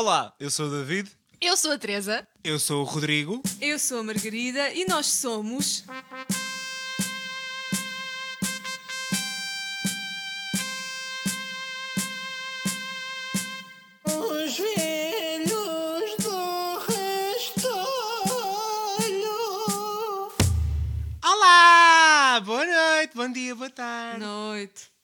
Olá, eu sou o David. Eu sou a Teresa. Eu sou o Rodrigo. Eu sou a Margarida e nós somos. Os velhos do rastolho. Olá! Boa noite, bom dia, boa tarde. Noite.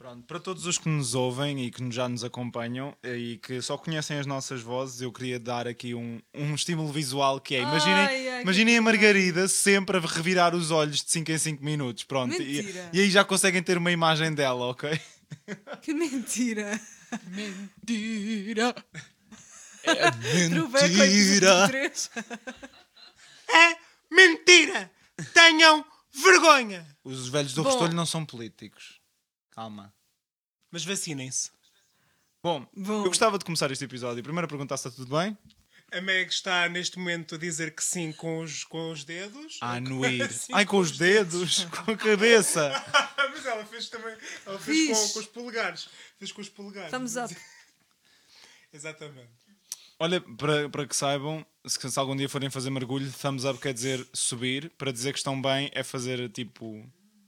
Pronto, para todos os que nos ouvem e que já nos acompanham e que só conhecem as nossas vozes, eu queria dar aqui um, um estímulo visual que é, imaginem, Ai, ai, que imaginem a Margarida sempre a revirar os olhos de 5 em 5 minutos, pronto. E, Mentira. e aí já conseguem ter uma imagem dela, ok? Que mentira. Mentira! Episódio três. É mentira! Tenham vergonha! Os velhos do Bom. Restolho não são políticos. Calma. Mas vacinem-se. Bom, Bom. eu gostava de começar este episódio. Primeiro a perguntar se está tudo bem. A Meg está neste momento a dizer que sim com os, com os dedos. Ah, no ir. Sim, Ai, com os dedos, com a cabeça. Mas ela fez também. Ela fez com, com os polegares. Fez com os polegares. Thumbs up. Exatamente. Olha, para, para que saibam, se, se algum dia forem fazer mergulho, thumbs up quer dizer subir. Para dizer que estão bem é fazer tipo,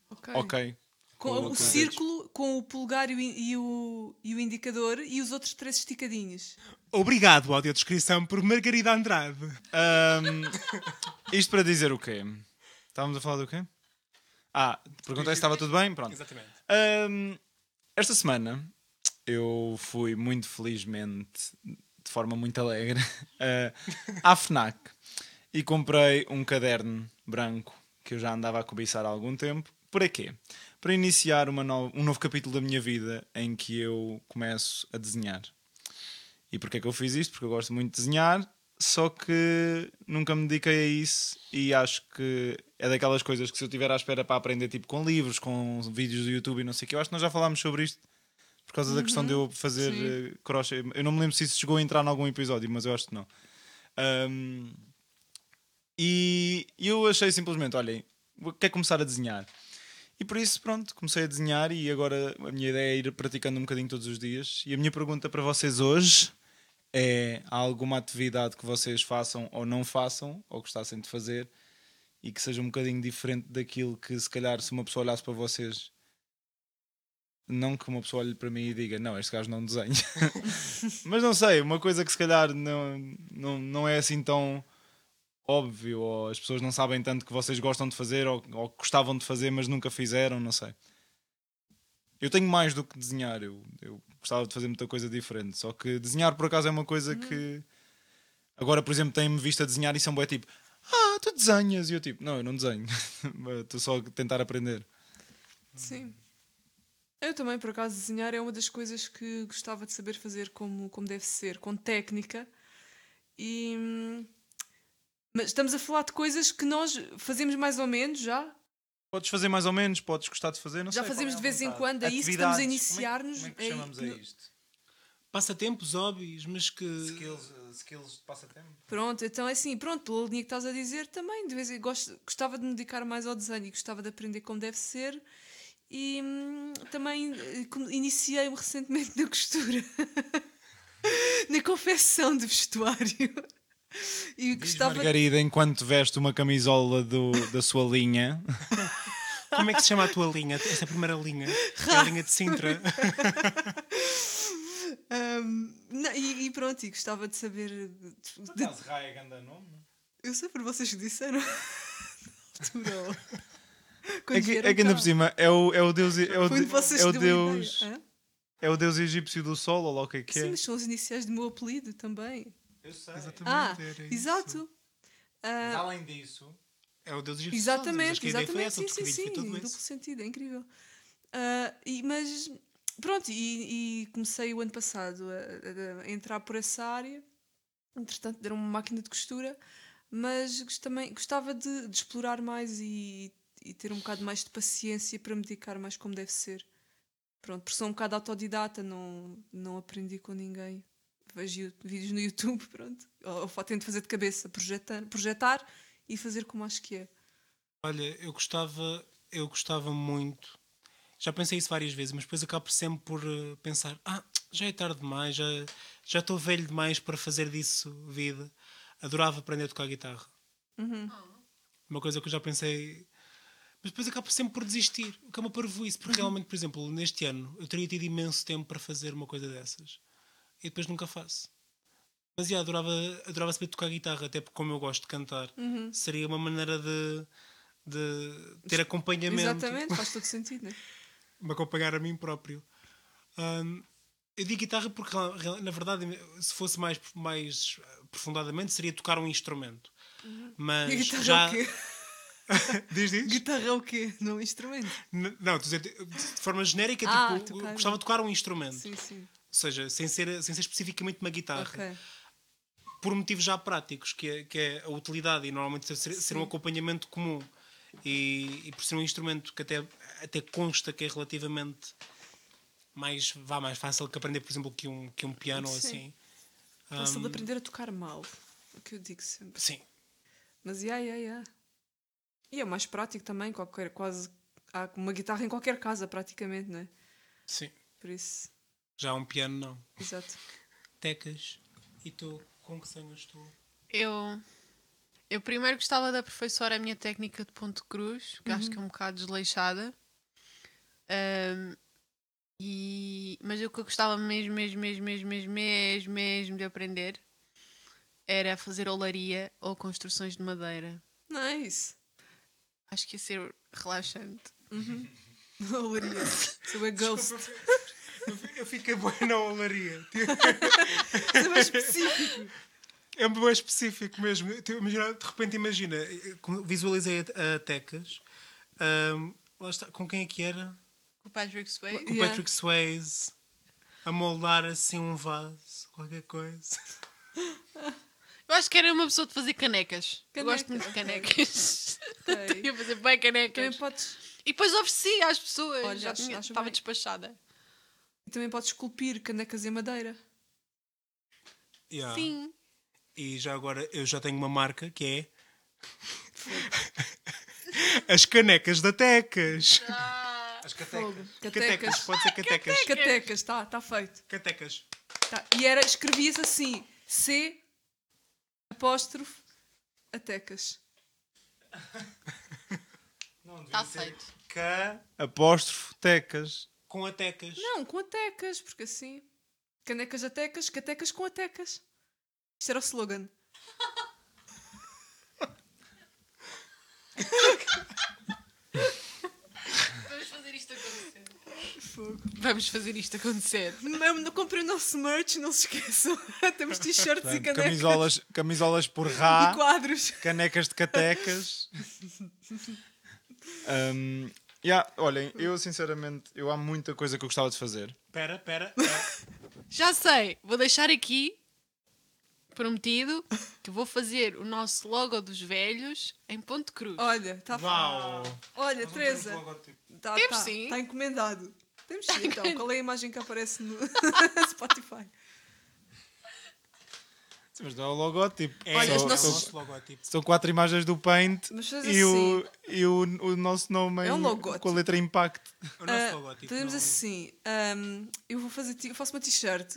Ok. ok. Com Com o círculo, com o polegar e o, e, o, e o indicador e os outros três esticadinhos. Obrigado, audiodescrição, por Margarida Andrade. Ahm, isto para dizer o quê? Estávamos a falar do quê? Ah, perguntei se estava tudo bem? Pronto. Exatamente. Ahm, esta semana eu fui muito felizmente, de forma muito alegre, ah, à FNAC e comprei um caderno branco que eu já andava a cobiçar há algum tempo. Para quê? Para iniciar no- um novo capítulo da minha vida em que eu começo a desenhar. E porquê é que eu fiz isto? Porque eu gosto muito de desenhar, só que nunca me dediquei a isso e acho que é daquelas coisas que se eu estiver à espera para aprender, tipo com livros, com vídeos do YouTube e não sei o que, eu acho que nós já falámos sobre isto por causa da questão de eu fazer sim. eh, crochê. Eu não me lembro se isso chegou a entrar em algum episódio, mas eu acho que não. Ahm, e eu achei simplesmente, olhem, quero começar a desenhar. E por isso, pronto, comecei a desenhar e agora a minha ideia é ir praticando um bocadinho todos os dias. E a minha pergunta para vocês hoje é: há alguma atividade que vocês façam ou não façam, ou gostassem de fazer, e que seja um bocadinho diferente daquilo que, se calhar, se uma pessoa olhasse para vocês, não que uma pessoa olhe para mim e diga, não, este gajo não desenha. Mas não sei, uma coisa que se calhar não, não, não é assim tão óbvio, ou as pessoas não sabem tanto que vocês gostam de fazer, ou, ou gostavam de fazer, mas nunca fizeram, não sei. Eu tenho mais do que desenhar, eu, eu gostava de fazer muita coisa diferente, só que desenhar por acaso é uma coisa que agora, por exemplo, têm-me visto a desenhar e são bué tipo, ah, tu desenhas, e eu tipo, não, eu não desenho, estou só a tentar aprender. Sim. Eu também, por acaso, desenhar é uma das coisas que gostava de saber fazer como, como deve ser, com técnica. E. Mas estamos a falar de coisas que nós fazemos mais ou menos já. Podes fazer mais ou menos, podes gostar de fazer, não Já sei. fazemos à de vez em quando, é isso que estamos a Atividades, iniciar-nos. Como é, que- como é que É- chamamos a no- isto? Passatempos, hobbies, mas que. Skills, uh, skills de passatempo? Pronto, então é assim, pronto, pela linha que estás a dizer, também de vez em gosto, gostava de me dedicar mais ao desenho e gostava de aprender como deve ser. E hum, também eh, iniciei-me recentemente na costura, na confecção de vestuário. E Diz gostava. Margarida, enquanto veste uma camisola do, da sua linha, Como é que se chama a tua linha? Esta primeira linha? É a linha de Sintra. hum, não, e, e pronto, e gostava de saber. de- de- Raia é ganda nome? eu sei por vocês que disseram. É que, é que ainda por cima é o, é o deus, é o, é o deus, é o deus egípcio do sol, ou lá o que é que Sim, é. mas são os iniciais do meu apelido também. Eu sei. Exatamente. Ah, era isso. exato. Ah, além disso, É o Deus egípcio. exatamente, exatamente. essa, Sim, sim, sim. Duplo esse. sentido, é incrível. Ah, e, mas pronto, e, e comecei o ano passado a, a- a entrar por essa área. Entretanto, deram uma máquina de costura, mas também gostava de, de explorar mais e, e ter um bocado mais de paciência para me dedicar mais como deve ser. Pronto, porque sou um bocado autodidata, não, não aprendi com ninguém. Vejo vídeos no YouTube, pronto. Ou, ou tento fazer de cabeça, projetar, projetar e fazer como acho que é. Olha, eu gostava, eu gostava muito. Já pensei isso várias vezes, mas depois acabo sempre por eh, pensar: ah, já é tarde demais, já já estou velho demais para fazer disso vida. Adorava aprender a tocar guitarra. Uma coisa que eu já pensei. Mas depois acabo sempre por desistir. O que é uma parvoíce. Porque realmente, por exemplo, neste ano eu teria tido imenso tempo para fazer uma coisa dessas. E depois nunca faço. Mas já, adorava, adorava saber tocar guitarra, até porque como eu gosto de cantar, seria uma maneira de, de ter acompanhamento. Exatamente, faz todo sentido, né? me acompanhar a mim próprio. Hum, eu digo guitarra porque, na verdade, se fosse mais, mais aprofundadamente, seria tocar um instrumento. Mas E guitarra já. é o quê? diz, diz? Guitarra é o quê? Não um instrumento. N- Não, dizer, de forma genérica, Ah, tipo, gostava de tocar um instrumento. Sim, sim. Ou seja, sem ser, sem ser especificamente uma guitarra. Ok. Por motivos já práticos, que é, que é a utilidade e normalmente ser, ser um acompanhamento comum. E, e por ser um instrumento que até, até consta que é relativamente mais, vá, mais fácil que aprender, por exemplo, que um, que um piano ou Sim. assim. Fácil de Hum, aprender a tocar mal. O que eu digo sempre. Sim. Mas, yeah, yeah, yeah. E é mais prático também, qualquer, quase. Há uma guitarra em qualquer casa, praticamente, não é? Sim. Por isso, Já um piano não. exato. Tecas. E tu, com que sonhas tu? Eu, eu primeiro gostava de aperfeiçoar a minha técnica de ponto cruz, que acho que é um bocado desleixada. Ahm, e, mas o que eu gostava mesmo, mesmo, mesmo, mesmo, mesmo, mesmo, mesmo de aprender era fazer olaria ou construções de madeira. Nice. Acho que ia ser relaxante. Olaria. Sou a ghost. Eu fiquei boa na olaria. É mais específico. É um bem específico mesmo. Imagina- de repente, imagina, visualizei a, a Tecas. lá está, com quem é que era? O Patrick Swayze. Com o Yeah. Patrick Swayze a moldar assim um vaso, qualquer coisa. Eu acho que era uma pessoa de fazer canecas. Eu gosto muito de canecas. Ok. ia fazer bem canecas. Também podes, E depois ofereci às pessoas. Olha, já tinha- estava bem. despachada. Também podes esculpir canecas em madeira. Yeah. Sim. E já agora eu já tenho uma marca que é. As canecas da Tecas. As Fogo. Catecas. Catecas. Pode ser catecas. Catecas, está tá feito. Catecas. Tá. E era, escrevia-se assim: C apóstrofe atecas. Está feito. K Apóstrofo, tecas. Com a Tecas. Não, com atecas, porque assim. Canecas atecas, catecas com atecas. Isto era o slogan. Vamos fazer isto acontecer. Fogo. Vamos fazer isto acontecer. Não, comprei o nosso merch, não se esqueçam. Temos t-shirts e canecas. Camisolas, camisolas por E rá, quadros. canecas de catecas. um, yeah, olhem, eu sinceramente, eu há muita coisa que eu gostava de fazer. Pera, pera. pera. Já sei. Vou deixar aqui prometido que vou fazer o nosso logo dos velhos em ponto cruz. Olha, está Uau! Olha, Vamos Teresa, ter um logotipo. está Temos tá, sim. tá encomendado. Temos sim, então. Qual é a imagem que aparece no Spotify? Sim, mas não é o logótipo. É, Olha, é o nossos- nosso logotipo. São quatro imagens do Paint e, o, assim. e o, o nosso nome É um logótipo. com a letra Impact. O nosso Ah, logotipo. fazemos não- assim: ahm, eu vou fazer, eu faço uma t-shirt,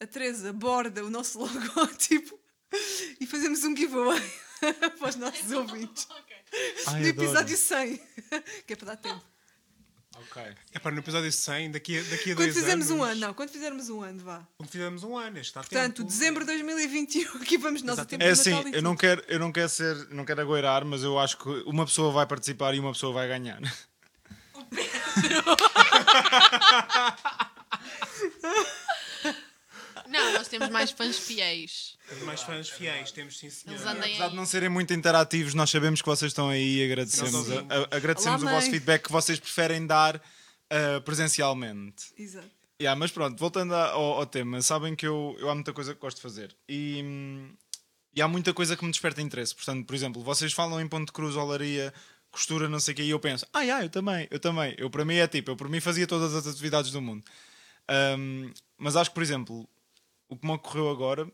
a Teresa borda o nosso logótipo e fazemos um giveaway para os nossos ouvintes. Ai, no adoro. episódio 100, que é para dar tempo. Ok. É para no episódio 100, daqui a, daqui a Quando dois fizermos anos. um ano, não, quando fizermos um ano, vá. Quando fizermos um ano, este está a Portanto, tempo. dezembro de 2021, aqui vamos nós a tempo É assim, eu não quero, eu não quero ser, não quero agoirar, mas eu acho que uma pessoa vai participar e uma pessoa vai ganhar. Não, nós temos mais fãs fiéis. Temos mais fãs fiéis, temos sim senhor. Eles Apesar de não serem muito interativos, nós sabemos que vocês estão aí e agradecemos, a- a- agradecemos Olá, o vosso mãe. feedback que vocês preferem dar ah, presencialmente. Exato. Yeah, mas pronto, voltando a- ao, ao tema, sabem que eu, eu há muita coisa que gosto de fazer e, hum, e há muita coisa que me desperta interesse. Portanto, por exemplo, vocês falam em ponto de cruz, olaria, costura, não sei o quê, e eu penso, ah, yeah, eu também, eu também. Eu para mim é tipo, eu por mim fazia todas as atividades do mundo. Hum, mas acho que, por exemplo, o que me ocorreu agora,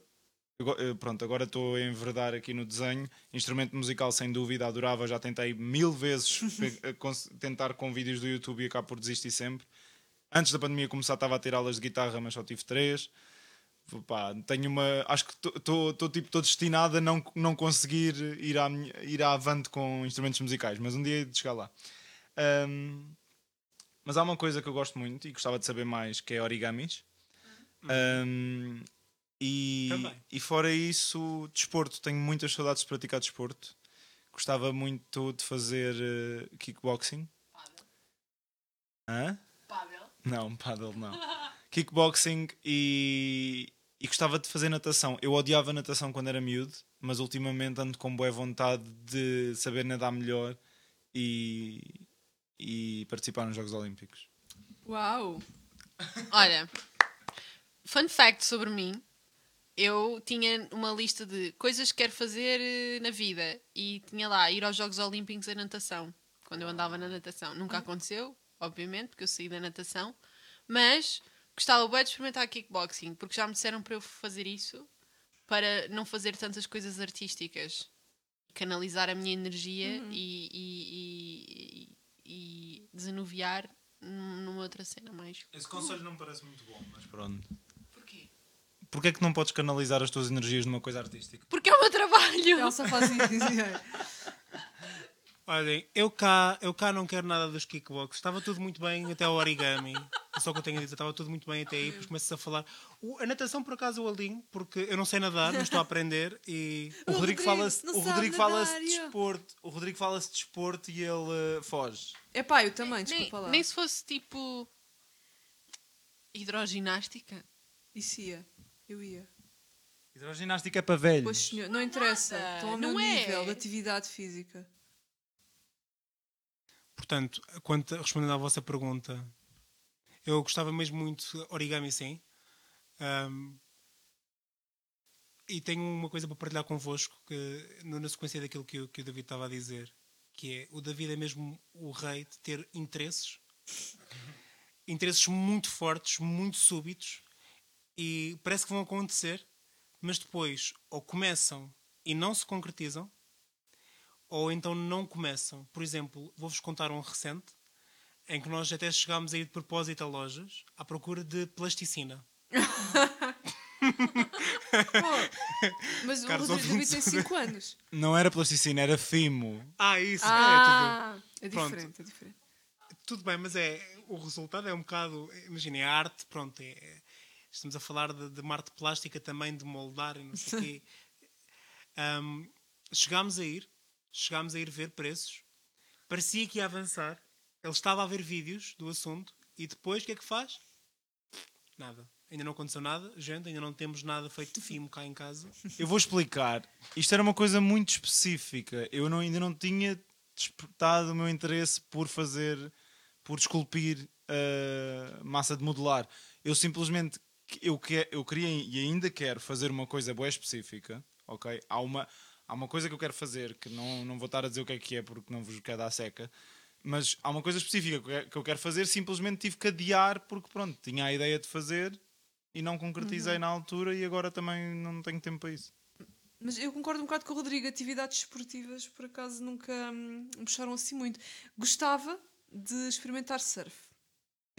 eu eu, pronto, agora estou a enverdar aqui no desenho, instrumento musical sem dúvida, adorava, já tentei mil vezes cons- tentar com vídeos do YouTube e acabo por desistir sempre. Antes da pandemia começar, estava a ter aulas de guitarra, mas só tive três. Pá, tenho uma. Acho que estou tipo, tô destinado a não, não conseguir ir à, minha- ir à avante com instrumentos musicais, mas um dia hei de chegar lá. Ahm, mas há uma coisa que eu gosto muito e gostava de saber mais, que é origamis. Ahm, e, e fora isso, desporto. Tenho muitas saudades de praticar desporto. Gostava muito de fazer eh, kickboxing. Hã? Não, paddle não. Kickboxing e, e gostava de fazer natação. Eu odiava natação quando era miúdo, mas ultimamente ando com boa vontade de saber nadar melhor e, e participar nos Jogos Olímpicos. Uau! Olha, fun fact sobre mim. Eu tinha uma lista de coisas que quero fazer eh, na vida e tinha lá ir aos Jogos Olímpicos em natação. Quando eu andava na natação. Nunca aconteceu, obviamente, porque eu saí da natação. Mas gostava bem de experimentar kickboxing, porque já me disseram para eu fazer isso para não fazer tantas coisas artísticas. Canalizar a minha energia e, e, e, e desanuviar num- numa outra cena mais. Esse conselho não me parece muito bom, mas pronto. Porquê? É que não podes canalizar as tuas energias numa coisa artística? Porque é o meu trabalho. Elsa faz isso. Olhem, eu cá, eu cá não quero nada dos kickbox. Estava tudo muito bem até ao origami. É só o que eu tenho a dizer. Estava tudo muito bem até aí. Depois começas a falar. O- a natação, por acaso, eu alinho, porque eu não sei nadar, mas estou a aprender. E O, O Rodrigo Rodrigo fala-se o Rodrigo nadar, de desporto. O Rodrigo fala-se de desporto e ele eh, foge. É pá, eu também, nem, desculpa lá. nem se fosse tipo. hidroginástica. Isso ia. Eu ia. Hidroginástica é para velhos. Pois senhor, não interessa. Nada, Estão ao não meu é. nível de atividade física. Portanto, quanto, respondendo à vossa pergunta, eu gostava mesmo muito de origami, sim. Ahm, e tenho uma coisa para partilhar convosco, que, na sequência daquilo que, que o David estava a dizer, que é o David é mesmo o rei de ter interesses, interesses muito fortes, muito súbitos, e parece que vão acontecer, mas depois ou começam e não se concretizam, ou então não começam. Por exemplo, vou-vos contar um recente em que nós até chegámos a ir de propósito a lojas à procura de plasticina. Mas o Caros Rodrigo David tem 5 anos. Não era plasticina, era fimo. Ah, isso, Ah, é Pronto. diferente, é diferente. é tudo, tudo bem, mas é o resultado é um bocado. Imaginem, a arte, pronto, é, é- estamos a falar de, de uma arte plástica também, de moldar e não sei o quê. Ahm, chegámos a ir, chegámos a ir ver preços, parecia que ia avançar, ele estava a ver vídeos do assunto e depois o que é que faz? Nada. Ainda não aconteceu nada, gente, ainda não temos nada feito de fimo cá em casa. Eu vou explicar. Isto era uma coisa muito específica. Eu não- ainda não tinha despertado o meu interesse por fazer, por esculpir uh, massa de modelar. Eu simplesmente eu, que, eu queria e ainda quero fazer uma coisa boa específica. Ok? Há uma, há uma coisa que eu quero fazer que não, não vou estar a dizer o que é que é porque não vos quer dar seca. Mas há uma coisa específica que eu quero- quero fazer, simplesmente tive que adiar porque pronto, tinha a ideia de fazer e não concretizei na altura e agora também não tenho tempo para isso. Mas eu concordo um bocado com o Rodrigo. Atividades esportivas, por acaso, nunca hum, me puxaram assim muito. Gostava de experimentar surf.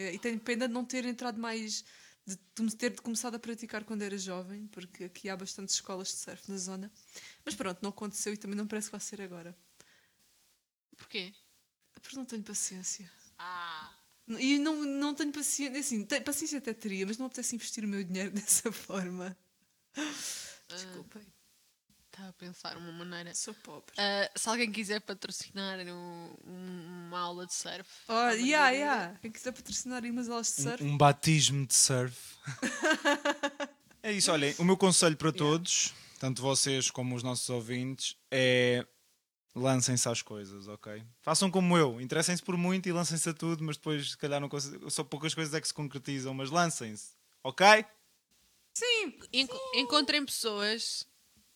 Eh, E tenho pena de não ter entrado mais. De ter começado a praticar quando era jovem, porque aqui há bastantes escolas de surf na zona. Mas pronto, não aconteceu e também não parece que vai ser agora. Porquê? Porque não tenho paciência. Ah. E não, não tenho paciência. Assim, tenho, paciência até teria, mas não apetece investir o meu dinheiro dessa forma. Desculpem, Estava a pensar uma maneira. sou pobre. Ah, se alguém quiser patrocinar um- um- uma aula de surf. Alguma yeah, yeah. Quem quiser patrocinar umas aulas de surf. Um, um batismo de surf. é isso, olhem, o meu conselho para todos, tanto vocês como os nossos ouvintes, é lancem-se às coisas, ok? Façam como eu, interessem-se por muito e lancem-se a tudo, mas depois, se calhar, não só poucas coisas é que se concretizam, mas lancem-se, ok? Enco- encontrem pessoas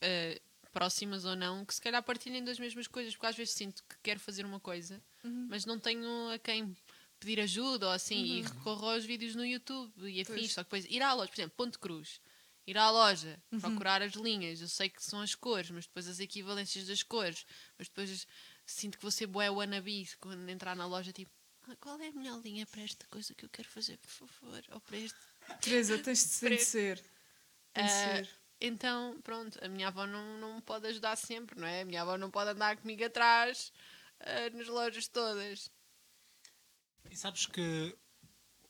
eh, próximas ou não que se calhar partilhem das mesmas coisas, porque às vezes sinto que quero fazer uma coisa, mas não tenho a quem pedir ajuda ou assim, e recorro aos vídeos no YouTube e afins, Pois. só que depois ir à loja, por exemplo, Ponte Cruz, ir à loja, procurar as linhas, eu sei que são as cores, mas depois as equivalências das cores, mas depois sinto que ser bué wannabe quando entrar na loja, tipo, "Ah, qual é a melhor linha para esta coisa que eu quero fazer, por favor? Ou para este. Teresa, tens de, ser. Ser. Então, pronto, a minha avó não, não pode ajudar sempre, não é? A minha avó não pode andar comigo atrás ah, nas lojas todas. E sabes que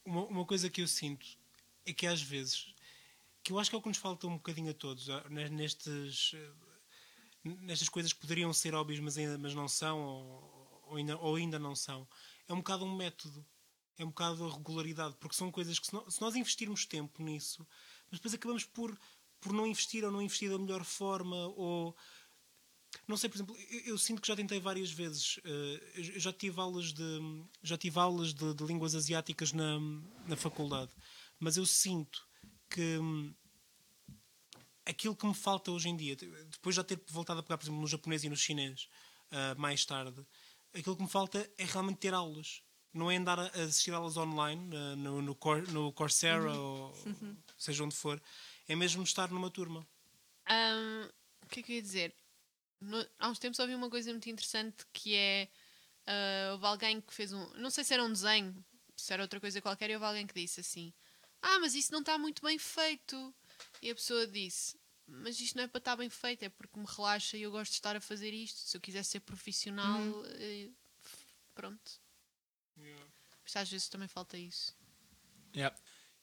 uma, uma coisa que eu sinto é que às vezes, que eu acho que é o que nos falta um bocadinho a todos, ah, ne- nestes, eh, nestas coisas que poderiam ser óbvias, mas, ainda, mas não são, ou, ou ainda, ou ainda não são, é um bocado um método, é um bocado a regularidade, porque são coisas que se, nó- se nós investirmos tempo nisso, mas depois acabamos por, por não investir ou não investir da melhor forma, ou não sei, por exemplo, eu, eu sinto que já tentei várias vezes. eu já tive aulas de já tive aulas de, de línguas asiáticas na, na faculdade, mas eu sinto que hum, aquilo que me falta hoje em dia, depois de já ter voltado a pegar, por exemplo, no japonês e no chinês ah, mais tarde, aquilo que me falta é realmente ter aulas. Não é andar a assistir aulas online, ah, no, no, Cor- no Coursera ou seja onde for. É mesmo estar numa turma. Ahm, o que é que eu ia dizer? No- há uns tempos ouvi uma coisa muito interessante que é ah, houve alguém que fez um. Não sei se era um desenho, se era outra coisa qualquer, e houve alguém que disse assim: Ah, mas isso não está muito bem feito. E a pessoa disse: Mas isto não é para estar bem feito, é porque me relaxa e eu gosto de estar a fazer isto. Se eu quiser ser profissional, eh, pronto. Mas às vezes também falta isso. Yeah.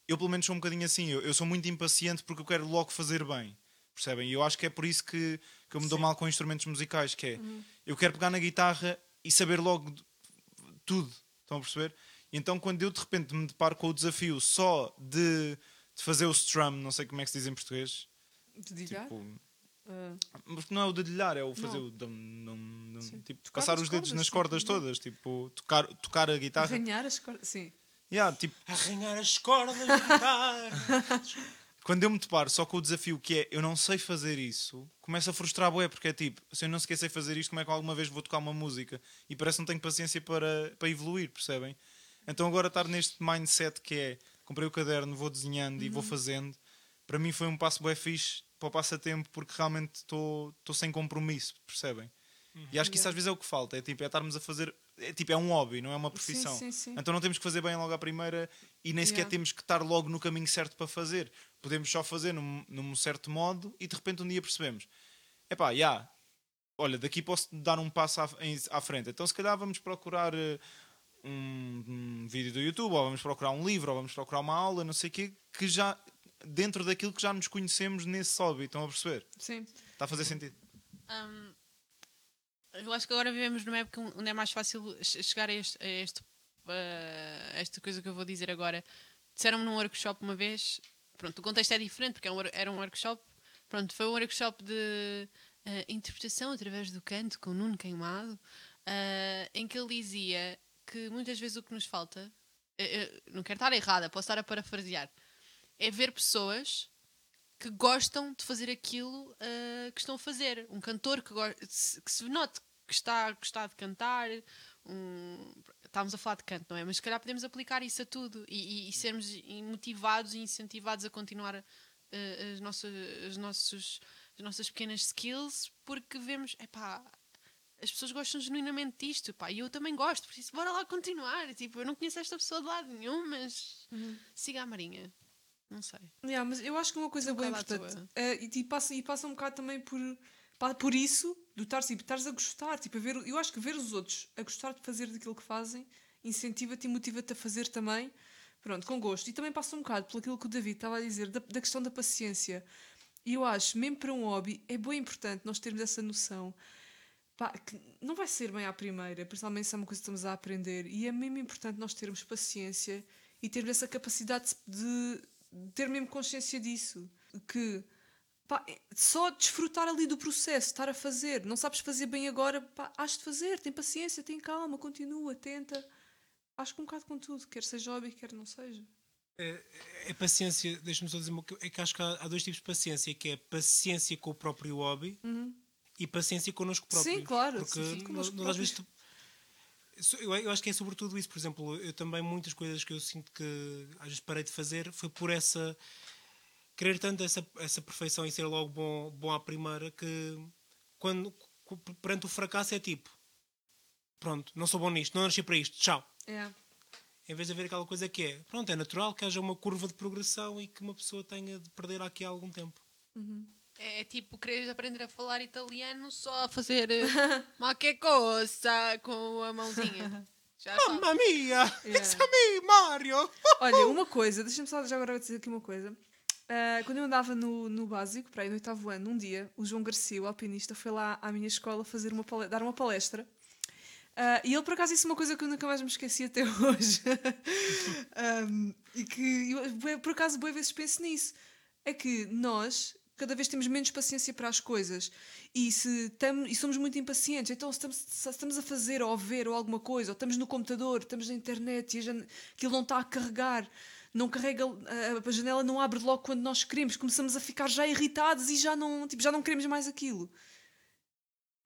Eu, pelo menos, sou um bocadinho assim. Eu, eu sou muito impaciente porque eu quero logo fazer bem. Percebem? E eu acho que é por isso que, que eu me dou mal com instrumentos musicais. Que é, eu quero pegar na guitarra e saber logo tudo. Estão a perceber? E então, quando eu de repente me deparo com o desafio só de, de fazer o strum, não sei como é que se diz em português. De digar? Tipo, Ah, mas não é o dedilhar, é o fazer Não. o. dum, dum, dum, Sim. tipo, Tocar passar os dedos cordas, nas sim. cordas Uhum. todas. Tipo, tocar, tocar a guitarra. arranhar as cordas. Sim. Yeah, tipo, Arranhar as cordas da guitarra. quando eu me deparo só com o desafio que é eu não sei fazer isso, começa a frustrar bué, porque é tipo, se eu não sequer sei fazer isto, como é que alguma vez vou tocar uma música? E parece que não tenho paciência para, para evoluir, percebem? Então agora estar neste mindset que é comprei o caderno, vou desenhando e vou fazendo, para mim foi um passo bué fixe para o passatempo, porque realmente estou sem compromisso, percebem? E acho que isso às vezes é o que falta, é tipo, é estarmos a fazer, é tipo, é um hobby, não é uma profissão. sim, sim. Então não temos que fazer bem logo à primeira e nem sequer Yeah. temos que estar logo no caminho certo para fazer. Podemos só fazer num, num certo modo e de repente um dia percebemos: epá, já, olha, daqui posso dar um passo à, em- à frente. Então se calhar vamos procurar eh, um, um vídeo do YouTube, ou vamos procurar um livro, ou vamos procurar uma aula, não sei o quê, que já dentro daquilo que já nos conhecemos nesse hobby. Estão a perceber? Sim. Está a fazer sentido? Hum, eu acho que agora vivemos numa época onde é mais fácil che- chegar a, este, a este, uh, a esta coisa que eu vou dizer agora. Disseram-me num workshop uma vez, pronto, o contexto é diferente porque é era um workshop, pronto, foi um workshop de uh, interpretação através do canto com o Nuno Queimado, uh, em que ele dizia que muitas vezes o que nos falta, eh, eh, não quero estar errada, posso estar a parafrasear, é ver pessoas que gostam de fazer aquilo ah, que estão a fazer. Um cantor que, que se note a gostar de cantar. Um, estávamos a falar de canto, não é? Mas se calhar podemos aplicar isso a tudo e, e- e sermos motivados e incentivados a continuar ah, as, nossas, as, nossos, as nossas pequenas skills porque vemos, epá, as pessoas gostam genuinamente disto, pá, e eu também gosto, por isso bora lá continuar. Tipo, eu não conheço esta pessoa de lado nenhum, mas siga a Marinha. Não sei. Yeah, mas eu acho que uma coisa Um bem importante é, e, e passa, e passa um bocado também por, pá, por isso, do tipo, estares a gostar, tipo, a ver, eu acho que ver os outros a gostar de fazer daquilo que fazem incentiva-te e motiva-te a fazer também, pronto, com gosto. E também passa um bocado pelo aquilo que o David estava a dizer, da, da questão da paciência. E eu acho, mesmo para um hobby, é bem importante nós termos essa noção. Pá, que não vai ser bem à primeira, principalmente se é uma coisa que estamos a aprender. E é mesmo importante nós termos paciência e termos essa capacidade de, de ter mesmo consciência disso. Que pá, é só desfrutar ali do processo, estar a fazer. Não sabes fazer bem agora, pá, has de fazer. Tem paciência, tem calma, continua, tenta. Acho que um bocado com tudo, quer seja hobby, quer não seja. É paciência, deixa-me só dizer uma coisa, é que acho que há, há dois tipos de paciência, que é paciência com o próprio hobby e paciência connosco próprios. Sim, claro, Porque sim, nós, às vezes tu- eu, eu acho que é sobretudo isso, por exemplo, eu também muitas coisas que eu sinto que às vezes parei de fazer foi por essa querer tanto essa, essa perfeição e ser logo bom, bom à primeira que quando perante o fracasso é tipo pronto, não sou bom nisto, não nasci para isto, tchau. É. Em vez de haver aquela coisa que é, pronto, é natural que haja uma curva de progressão e que uma pessoa tenha de perder aqui algum tempo. É tipo, queres aprender a falar italiano só a fazer eh, ma que cosa com a mãozinha. Já. Mamma mia! Yeah. It's a me, Mario! Olha, uma coisa, deixa-me só já agora dizer aqui uma coisa. Ah, quando eu andava no, no básico, para aí no oitavo ano, um dia, o João Garcia, o alpinista, foi lá à minha escola fazer uma dar uma palestra. Ah, e ele, por acaso, disse uma coisa que eu nunca mais me esqueci até hoje. Ahm, e que, eu, por acaso, boas vezes penso nisso. É que nós, cada vez temos menos paciência para as coisas. E, se tam, e somos muito impacientes. Então, se estamos, estamos a fazer ou a ver ou alguma coisa, ou estamos no computador, estamos na internet e jan- aquilo não está a carregar, não carrega, a, a janela não abre logo quando nós queremos, começamos a ficar já irritados e já não, tipo, já não queremos mais aquilo.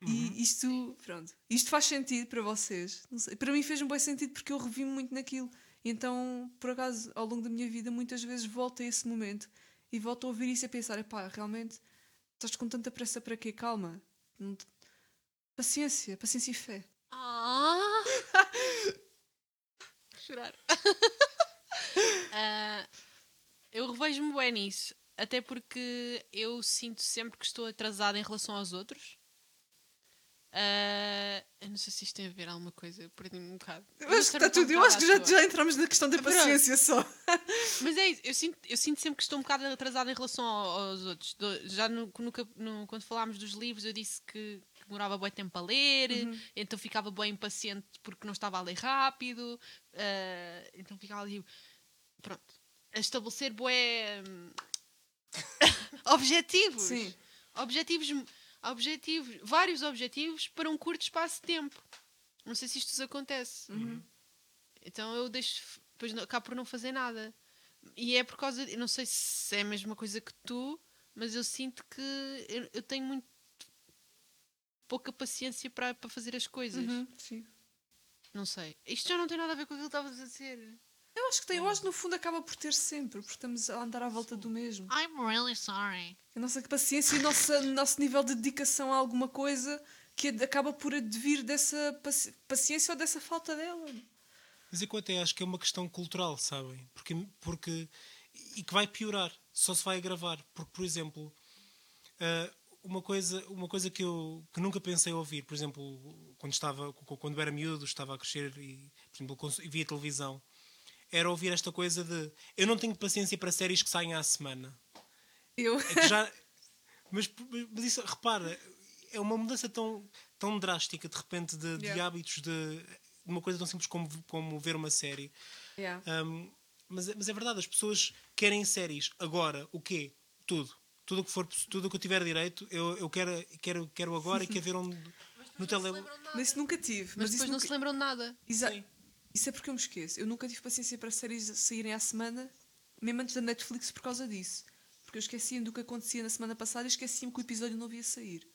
E isto, pronto, isto faz sentido para vocês. Não sei, para mim fez um bom sentido porque eu revi muito naquilo. E então, por acaso, ao longo da minha vida, muitas vezes volto a esse momento e volto a ouvir isso e a pensar: epá, realmente estás com tanta pressa para quê? Calma. Paciência, paciência e fé. Ah! Chorar. Ah, eu revejo-me bem nisso. Até porque eu sinto sempre que estou atrasada em relação aos outros. Ah, eu não sei se isto tem a ver alguma coisa, eu perdi-me um bocado. Eu acho que está tudo. Eu acho que já, já entramos na questão da Pronto. paciência só. Mas é isso, eu sinto, eu sinto sempre que estou um bocado atrasada em relação ao- aos outros. Já no, no no- quando falámos dos livros, eu disse que, que demorava bem tempo a ler, então ficava bem impaciente porque não estava a ler rápido, ah, então ficava ali, pronto, a estabelecer bué hum, objetivos. Sim. Objetivos, objetivos, vários objetivos para um curto espaço de tempo. Não sei se isto vos acontece. Então eu deixo, depois acabo por não fazer nada. E é por causa, eu não sei se é a mesma coisa que tu, mas eu sinto que eu, eu tenho muito pouca paciência para, para fazer as coisas. Uhum, sim. Não sei. Isto já não tem nada a ver com aquilo que estavas a dizer. Eu acho que tem, eu acho que no fundo acaba por ter sempre, porque estamos a andar à volta do mesmo. I'm really sorry. A nossa paciência e o nosso, nosso nível de dedicação a alguma coisa que acaba por advir dessa paci- paciência ou dessa falta dela. Mas eu até acho que é uma questão cultural, sabem? Porque, porque, e que vai piorar, só se vai agravar. Porque, por exemplo, ah, uma coisa, uma coisa que eu que nunca pensei ouvir, por exemplo, quando, estava, quando era miúdo, estava a crescer e, por exemplo, e via televisão, era ouvir esta coisa de eu não tenho paciência para séries que saem à semana. Eu. É que já. mas, mas isso, repara, é uma mudança tão, tão drástica de repente de, de Yeah. hábitos de, de uma coisa tão simples como, como ver uma série. Yeah. Um, mas, é- mas é verdade, as pessoas querem séries agora, o quê? Tudo. Tudo o que for, tudo que eu tiver direito, eu, eu quero, quero, quero agora e quero ver onde, no telemóvel. Mas isso nunca tive. Mas, Mas, isso depois não nunca... se lembram de nada. Exa- Sim. Isso é porque eu me esqueço. Eu nunca tive paciência para séries saírem à semana, mesmo antes da Netflix, por causa disso. Porque eu esquecia do que acontecia na semana passada e esquecia-me que o episódio não ia sair.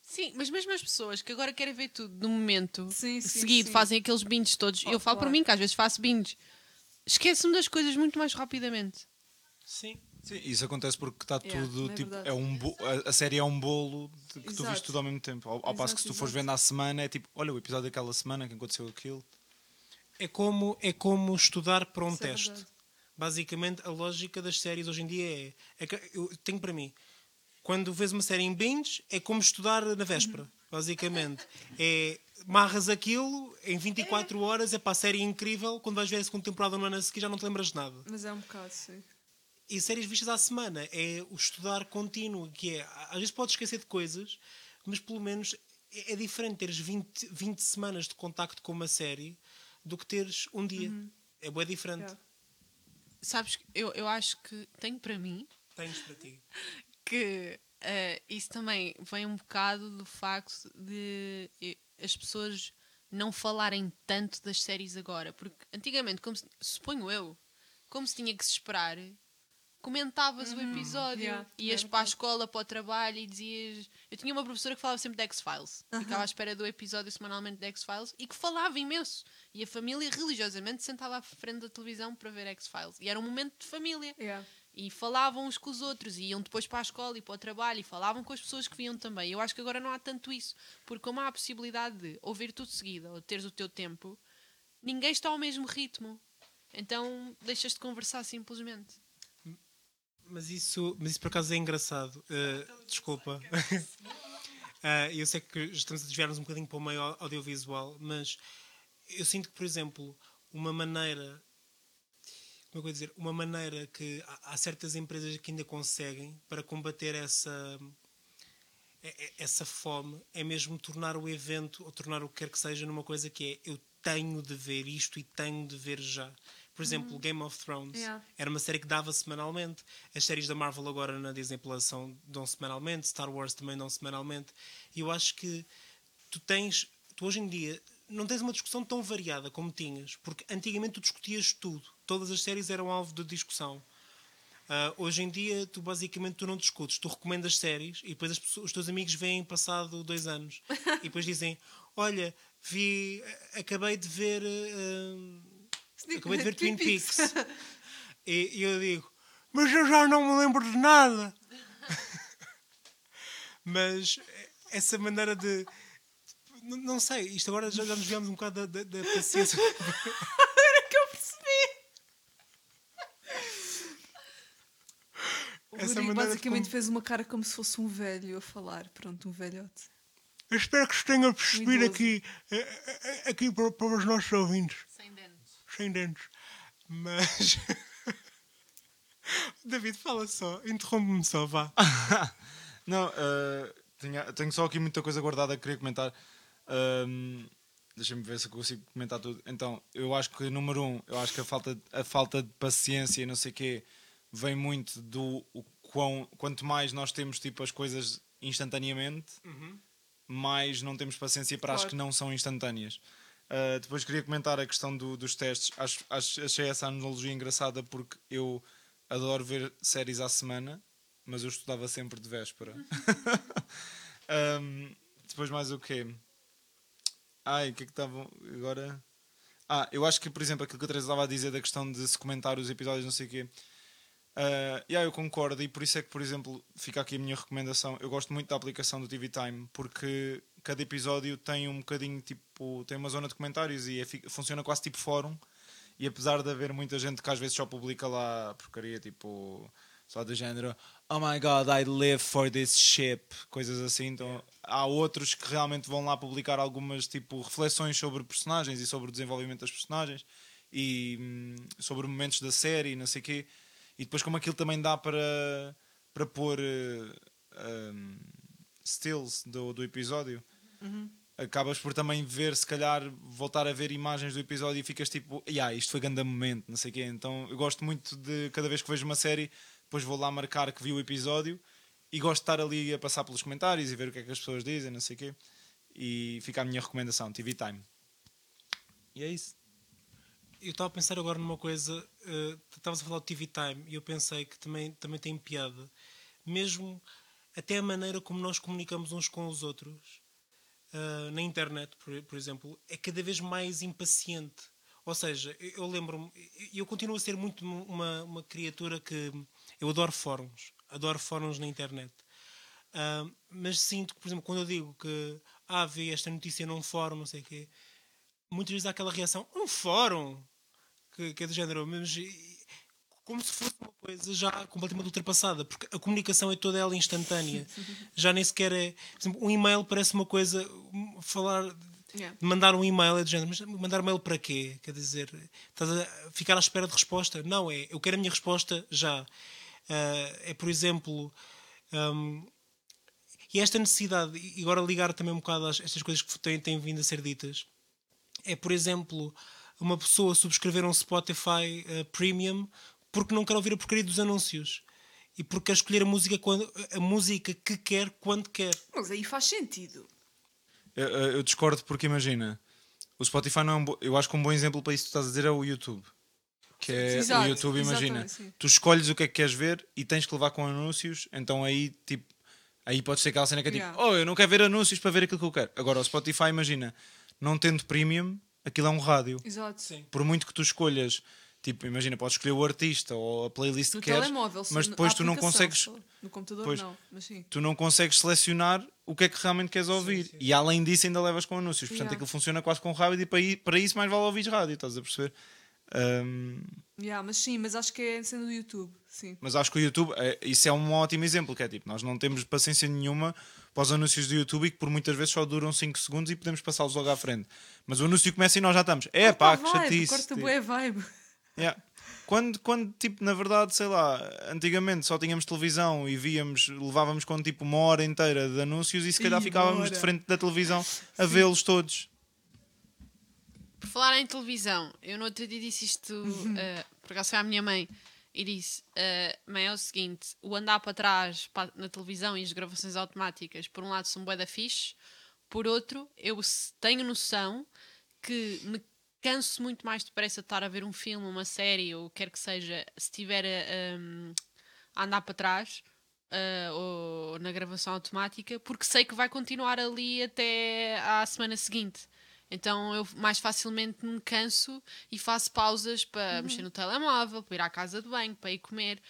Sim, mas mesmo as pessoas que agora querem ver tudo no momento Sim, sim, seguido, sim. fazem aqueles binges todos. Oh, eu falo por claro. mim, que às vezes faço binges. Esqueço-me das coisas muito mais rapidamente. Sim. Sim, isso acontece porque está Yeah, tudo é tipo. verdade. É um a, a série é um bolo de- que tu Exato. viste tudo ao mesmo tempo. Ao, ao passo Exato, que se tu fores vendo à semana é tipo, olha o episódio daquela semana que aconteceu aquilo. É como, é como estudar para um Isso é teste. verdade. Basicamente, a lógica das séries hoje em dia é. é que eu tenho para mim. Quando vês uma série em binge, é como estudar na véspera. Basicamente. É. Marras aquilo, em 24 horas, é para a série incrível. Quando vais ver a segunda temporada no ano a seguir, já não te lembras de nada. Mas é um bocado, sim. E séries vistas à semana é o estudar contínuo, que é. Às vezes podes esquecer de coisas, mas pelo menos é, é diferente teres 20, 20 semanas de contacto com uma série do que teres um dia. É bem diferente. Yeah. Sabes, eu, eu acho que tenho para mim Tens para ti. que eh, isso também vem um bocado do facto de as pessoas não falarem tanto das séries agora. Porque antigamente, como se- suponho eu, como se tinha que se esperar, comentavas o episódio, yeah, ias para a escola, para o trabalho e dizias. Eu tinha uma professora que falava sempre de X-Files, ficava à espera do episódio semanalmente de X-Files e que falava imenso. E a família religiosamente sentava à frente da televisão para ver X-Files. E era um momento de família Yeah. e falavam uns com os outros, e iam depois para a escola e para o trabalho e falavam com as pessoas que viam também. Eu acho que agora não há tanto isso, porque como há a possibilidade de ouvir tudo seguido ou teres o teu tempo, ninguém está ao mesmo ritmo. Então deixas de conversar simplesmente. Mas isso, mas isso por acaso é engraçado. Uh, desculpa. Uh, eu sei que estamos a desviar-nos um bocadinho para o meio audiovisual, mas eu sinto que, por exemplo, uma maneira. Como é que eu dizer? Uma maneira que há, há certas empresas que ainda conseguem para combater essa essa fome é mesmo tornar o evento ou tornar o que quer que seja numa coisa que é eu tenho de ver isto e tenho de ver já. Por exemplo, Game of Thrones Yeah. era uma série que dava semanalmente. As séries da Marvel agora na Disney Plus são, dão semanalmente. Star Wars também dão semanalmente. E eu acho que tu tens, tu hoje em dia, não tens uma discussão tão variada como tinhas. Porque antigamente tu discutias tudo. Todas as séries eram alvo de discussão. Ah, hoje em dia, tu basicamente tu não discutes, tu recomendas séries e depois as pessoas- os teus amigos vêm passado dois anos e depois dizem: Olha, vi, acabei de ver. ah, acabei de ver Twin Peaks. E, e eu digo: Mas eu já não me lembro de nada. mas essa maneira de. Não, não sei, isto agora já, já nos viemos um bocado da, da, da paciência. que eu percebi. O Essa Rodrigo basicamente como- fez uma cara como se fosse um velho a falar. Pronto, um velhote. Eu espero que se tenha percebido aqui, eh, eh, aqui para, para os nossos ouvintes. Sem dentes. Sem dentes. Mas. David, fala só, interrompe-me só, vá. Não, eh, tinha- tenho só aqui muita coisa guardada que queria comentar. Ahm, Deixa-me ver se eu consigo comentar tudo. Então, eu acho que, número um, eu acho que a falta, a falta de paciência e não sei o quê vem muito do quão, quanto mais nós temos tipo as coisas instantaneamente, mais não temos paciência para as Claro. que não são instantâneas. Uh, depois queria comentar a questão do- dos testes. Acho, acho- achei essa analogia engraçada porque eu adoro ver séries à semana, mas eu estudava sempre de véspera. Um, depois mais o quê? Ai, o que é que estavam agora? Ah, eu acho que, por exemplo, aquilo que a Teresa estava a dizer da questão de se comentar os episódios, não sei o quê. Uh, yeah, eu concordo, e por isso é que, por exemplo, fica aqui a minha recomendação. Eu gosto muito da aplicação do TV Time porque cada episódio tem um bocadinho tipo, tem uma zona de comentários e é funciona quase tipo fórum. E apesar de haver muita gente que às vezes só publica lá porcaria tipo só do género Oh my god, I live for this ship, coisas assim. Então há outros que realmente vão lá publicar algumas tipo reflexões sobre personagens e sobre o desenvolvimento das personagens e hum, sobre momentos da série e não sei o quê. E depois como aquilo também dá para, para pôr eh, um, stills do, do episódio, acabas por também ver, se calhar, voltar a ver imagens do episódio e ficas tipo, yeah, isto foi grande momento, não sei o quê. Então eu gosto muito de, cada vez que vejo uma série, depois vou lá marcar que vi o episódio e gosto de estar ali a passar pelos comentários e ver o que é que as pessoas dizem, não sei o quê. E fica a minha recomendação, TV Time. E é isso. Eu estava a pensar agora numa coisa, eh, estavas a falar do TV Time e eu pensei que também, também tem piada, mesmo até a maneira como nós comunicamos uns com os outros eh, na internet, por, por exemplo, é cada vez mais impaciente. Ou seja, eu, lembro-me, eu continuo a ser muito uma, uma criatura que eu adoro fóruns, adoro fóruns na internet. Ah, mas sinto que, por exemplo, quando eu digo que ah, vi esta notícia num fórum, não sei o quê, muitas vezes há aquela reação, um fórum, que, que é do género, mas como se fosse uma coisa já completamente ultrapassada, porque a comunicação é toda ela instantânea. já nem sequer é. Por exemplo, um e-mail parece uma coisa. um, Falar. Yeah. Mandar um e-mail é do género, mas mandar um e-mail para quê? Quer dizer, estás a ficar à espera de resposta? Não, é. Eu quero a minha resposta já. Ah, é, por exemplo. hum, e esta necessidade, e agora ligar também um bocado a estas coisas que têm, têm vindo a ser ditas, é, por exemplo, uma pessoa subscrever um Spotify eh, Premium porque não quer ouvir a porcaria dos anúncios e porque quer escolher a música, quando, a música que quer quando quer. Mas aí faz sentido. Eu, eu- discordo porque imagina, o Spotify não é um bo... Eu acho que um bom exemplo para isso que tu estás a dizer é o YouTube. Que é Exato, o YouTube, imagina. sim. Tu escolhes o que é que queres ver e tens que levar com anúncios, então aí tipo. Aí pode ser aquela cena que é tipo, Yeah. oh, eu não quero ver anúncios para ver aquilo que eu quero. Agora, o Spotify, imagina, não tendo premium, aquilo é um rádio. Exato. Sim. Por muito que tu escolhas Tipo, imagina, podes escolher o artista ou a playlist No que queres, telemóvel, sim, mas depois tu não consegues. No computador Pois. não, mas sim. tu não consegues selecionar o que é que realmente queres ouvir. E além disso, ainda levas com anúncios. Portanto, Yeah. aquilo funciona quase com rádio e para, isso mais vale ouvir rádio, estás a perceber? Ahm, Yeah, mas sim, mas acho que é sendo do YouTube, sim. mas acho que o YouTube, é- isso é um ótimo exemplo, que é tipo, nós não temos paciência nenhuma para os anúncios do YouTube e que por muitas vezes só duram 5 segundos e podemos passá-los logo à frente. Mas o anúncio começa e nós já estamos. É pá, que chatice. Corta tipo. vibe. Yeah. Quando, quando, tipo, na verdade, sei lá, antigamente só tínhamos televisão e víamos, levávamos com tipo uma hora inteira de anúncios e se calhar ficávamos bora. de frente da televisão a vê-los todos. Por falar em televisão, eu no outro dia disse isto, eh, por acaso foi à minha mãe, e disse: eh, Mãe, é o seguinte, o andar para trás pa- na televisão e as gravações automáticas, por um lado, são bué da fixe, por outro, eu tenho noção que me canso muito mais depressa de estar a ver um filme, uma série, ou quer que seja, se estiver a, um, a andar para trás. eh, ou na gravação automática, porque sei que vai continuar ali até à semana seguinte. Então eu mais facilmente me canso e faço pausas para mexer no telemóvel, para ir à casa de banho, para ir comer.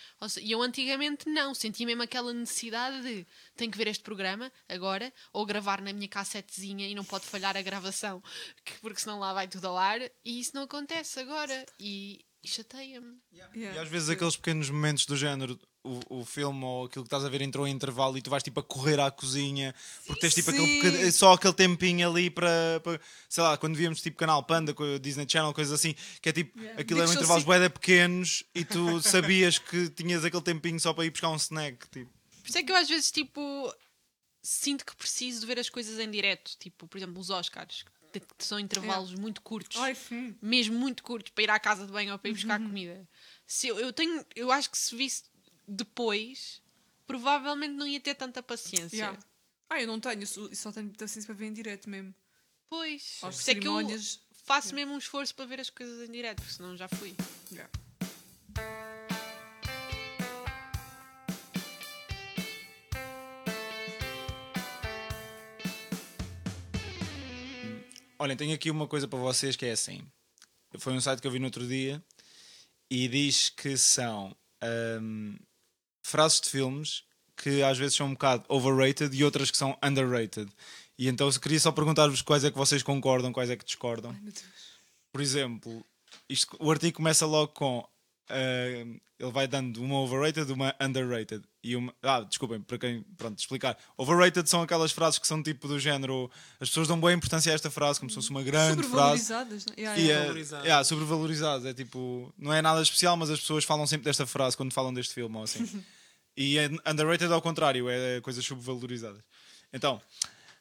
E eu antigamente não, senti mesmo aquela necessidade de tenho que ver este programa agora ou gravar na minha cassetezinha e não pode falhar a gravação, que- porque senão lá vai tudo ao ar. E isso não acontece agora. E, e chateia-me. E às vezes aqueles pequenos momentos do género, o, o filme ou aquilo que estás a ver entrou em intervalo e tu vais tipo a correr à cozinha porque tens tipo aquele bocad- só aquele tempinho ali para, para- sei lá, quando víamos tipo canal Panda, Disney Channel, coisas assim, que é tipo, aquilo Digo eram intervalos de pequenos e tu sabias que tinhas aquele tempinho só para ir buscar um snack. Tipo. Por isso é que eu às vezes, tipo, sinto que preciso de ver as coisas em direto. Tipo, por exemplo, os Oscars, que são intervalos muito curtos. Ai. Mesmo muito curtos, para ir à casa de banho ou para ir buscar comida. Se eu, eu tenho, eu acho que se visse depois, provavelmente não ia ter tanta paciência. Yeah. Ah, eu não tenho, eu só- eu só tenho paciência para ver em direto mesmo. Pois, por Aos isso é que eu faço mesmo um esforço para ver as coisas em direto, porque senão já fui. Yeah. Olhem, tenho aqui uma coisa para vocês que é assim. Foi um site que eu vi no outro dia e diz que são ahm, frases de filmes que às vezes são um bocado overrated e outras que são underrated. E então eu queria só perguntar-vos quais é que vocês concordam, quais é que discordam. Ai. Por exemplo, isto- o artigo começa logo com. Ah, ele vai dando uma overrated uma underrated. E uma, ah, desculpem, para quem. Pronto, explicar. Overrated são aquelas frases que são tipo do género. As pessoas dão boa importância a esta frase, como se fosse uma grande frase. Sobrevalorizadas. né? Yeah, E yeah. é, yeah, sobrevalorizado. É tipo. Não é nada especial, mas as pessoas falam sempre desta frase quando falam deste filme ou assim. e é underrated ao contrário, é coisas subvalorizadas. Então.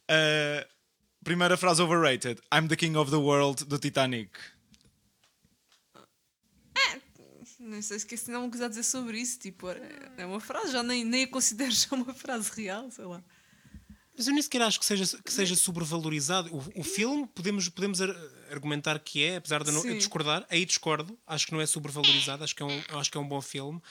ah, primeira frase overrated: I'm the king of the world do Titanic. Não sei se não quiser dizer sobre isso. Tipo, é é uma frase, já nem, nem a considero já uma frase real, sei lá. Mas eu nem sequer acho que seja, que seja sobrevalorizado. O, o filme, podemos, podemos ar- argumentar que é, apesar de não, eu discordar. Aí discordo. Acho que não é sobrevalorizado. Acho que é um, acho que é um bom filme.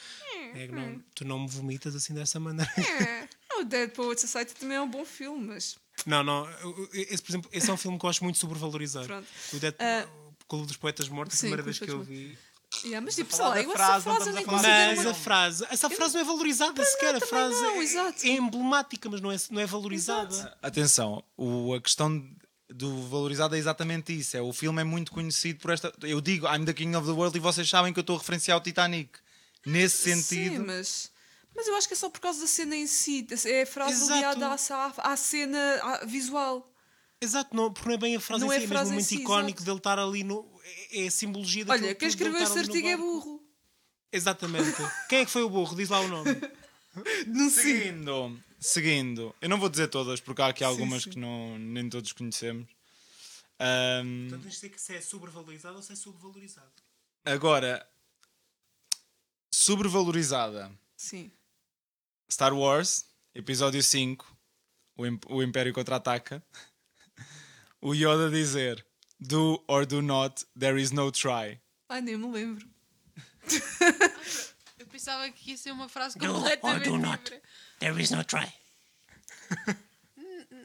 É que não, tu não me vomitas assim dessa maneira. É. O Dead Poets Society também é um bom filme, mas Não, não. Esse, por exemplo, esse é um filme que eu acho muito sobrevalorizado. Pronto. O Dead, Ah, o Clube dos Poetas Mortos, a primeira vez que eu vi. Yeah, mas tipo, sei lá, eu frase, essa frase nem Mas a frase, essa frase não é valorizada sequer. A frase não, é- exato. é emblemática, mas não é, não é valorizada. Atenção, o, a questão do valorizado é exatamente isso. É, o filme é muito conhecido por esta. Eu digo I'm the king of the world e vocês sabem que eu estou a referenciar o Titanic. Nesse sentido. Sim, mas... Mas eu acho que é só por causa da cena em si. É a frase Exato. aliada à, à cena visual. Exato, não, porque não é bem a frase Não em é si, é frase mesmo em muito si, icónico exato. dele estar ali no. É, é a simbologia daquilo Olha, quem escreveu esse artigo é burro. Exatamente. Quem é que foi o burro? Diz lá o nome. Seguindo, seguindo, eu não vou dizer todas porque há aqui algumas sim. que não, nem todos conhecemos. Ahm, Portanto, tens de dizer que se é sobrevalorizado ou se é subvalorizado. agora, sobrevalorizada: Sim. Star Wars, episódio 5, o, Im- o Império contra-ataca. O Yoda dizer: Do or do not, there is no try. Ai, nem me lembro. Eu pensava que ia ser uma frase Do or completamente do not. diferente. There is no try.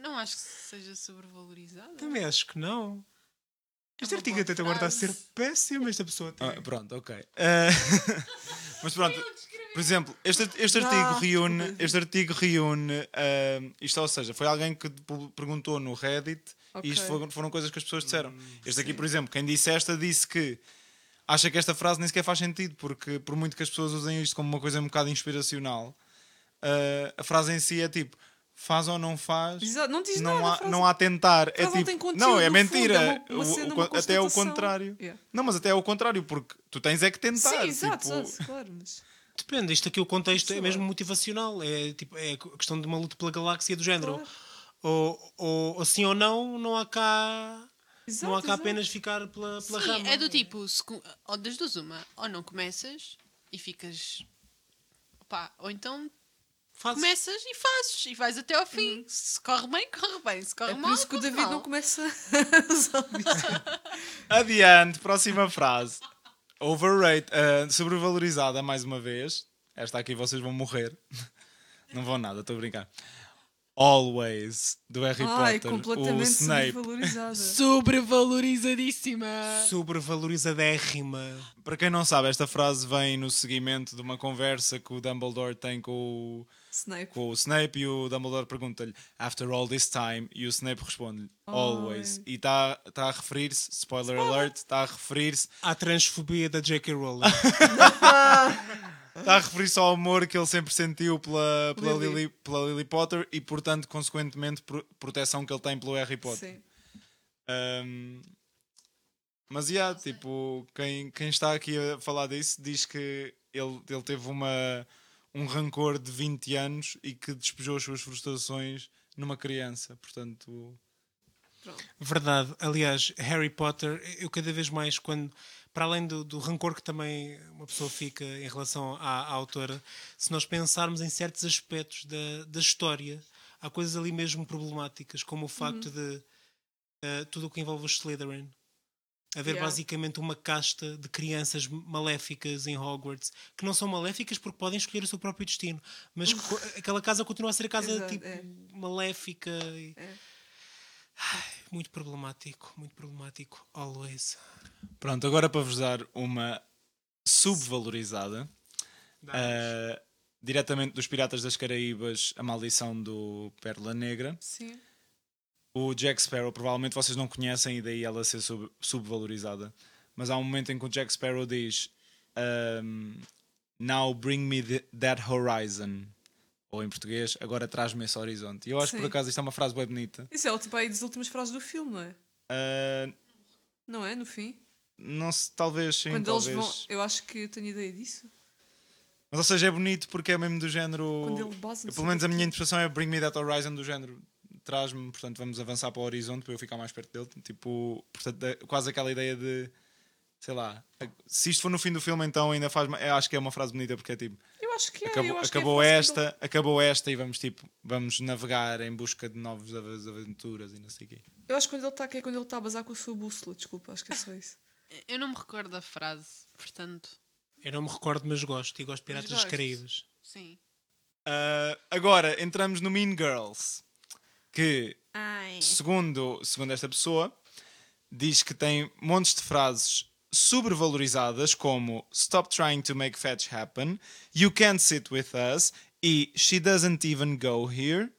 Não acho que seja sobrevalorizada. Também acho que não. Este uma artigo boa até agora está a ser frase. péssimo. Esta pessoa tem. Ah, pronto, ok. Ah, mas pronto, por exemplo, este, este artigo Ah, reúne, este artigo reúne ah, isto, ou seja, foi alguém que pu- perguntou no Reddit Ok. e isto foram, foram coisas que as pessoas disseram. Este aqui, por exemplo, quem disse esta disse que acha que esta frase nem sequer faz sentido, porque por muito que as pessoas usem isto como uma coisa um bocado inspiracional, ah, a frase em si é tipo. Faz ou não faz, Exato, não diz não, nada, há, não há tentar. É não tipo, tem conteúdo, não, é mentira. fundo, é uma- uma O- cena, o- uma até é o contrário. Yeah. Não, mas até é o contrário, porque tu tens é que tentar. Sim, exato, tipo, exato, claro. Mas... Depende, isto aqui o contexto Sei é mesmo motivacional, é, tipo, é a questão de uma luta pela galáxia do género. Claro. Ou, ou, ou sim ou não, não há cá. Exato, não há cá exato. apenas ficar pela, pela Sim, rama. é do tipo, se, ou das duas uma, ou não começas e ficas. Pá, ou então Fazes. começas e fazes, e vais até ao fim. Se corre bem, corre bem. Se corre É por mal, isso que o David mal. não começa a. Adiante, próxima frase. Overrated, ah, sobrevalorizada mais uma vez. Esta aqui vocês vão morrer. Não vão nada, estou a brincar. Always, do Harry Ai, Potter. O completamente Snape. sobrevalorizada. Sobrevalorizadíssima. Sobrevalorizadérrima. Para quem não sabe, esta frase vem no seguimento de uma conversa que o Dumbledore tem com o, Snape. com o Snape e o Dumbledore pergunta-lhe After all this time e o Snape responde-lhe Always. E está tá a referir-se, spoiler alert, está a referir-se Há transfobia da J.K. Rowling. Está a referir-se ao amor que ele sempre sentiu pela, pela, Lily. Lily. pela Lily Potter e, portanto, consequentemente, pro- proteção que ele tem pelo Harry Potter. Sim. Um, mas, yeah, tipo, quem, quem está aqui a falar disso diz que ele, ele teve uma, um rancor de 20 anos e que despejou as suas frustrações numa criança. Portanto, Verdade. Aliás, Harry Potter, eu cada vez mais, quando para além do, do rancor que também uma pessoa fica em relação à, à autora, se nós pensarmos em certos aspectos da, da história, há coisas ali mesmo problemáticas, como o facto de eh, tudo o que envolve os Slytherin. Haver Yeah. basicamente uma casta de crianças maléficas em Hogwarts que não são maléficas porque podem escolher o seu próprio destino, mas aquela casa continua a ser a casa Exato, tipo é. maléfica. e- É. Ai, muito problemático, muito problemático, always. pronto, agora para vos dar uma subvalorizada. Uh, diretamente dos Piratas das Caraíbas, a maldição do Pérola Negra. Sim. O Jack Sparrow, provavelmente vocês não conhecem e daí ela ser sub- subvalorizada. Mas há um momento em que o Jack Sparrow diz um, Now bring me the- that horizon. Ou em português, agora traz-me esse horizonte. E eu acho que Sim. por acaso isto é uma frase bem bonita. Isso é o tipo aí das últimas frases do filme, não é? Uh, Não é? No fim? não se, talvez sim, Quando talvez. eles vão. Eu acho que eu tenho ideia disso. Mas ou seja, é bonito porque é mesmo do género. Quando ele basa Eu, pelo menos a minha interpretação é Bring Me That Horizon do género. Traz-me, portanto, vamos avançar para o horizonte para eu ficar mais perto dele. Tipo, portanto, é quase aquela ideia de. Sei lá. Se isto for no fim do filme, então ainda faz. Eu acho que é uma frase bonita porque é tipo. Eu acho que é. acabou eu acho que é acabou fácil de- esta, acabou esta e vamos tipo. Vamos navegar em busca de novas av- aventuras e não sei o quê. Eu acho que quando ele está, que é quando ele está a bazar com a sua bússola. Desculpa, acho que é só isso. Eu não me recordo da frase, portanto, Eu não me recordo, mas gosto. E gosto de Piratas gostas? Caraíbas. sim. Ah, agora entramos no Mean Girls. Que Ai. segundo, segundo esta pessoa, diz que tem montes de frases sobrevalorizadas como Stop trying to make fetch happen, You can't sit with us e She doesn't even go here.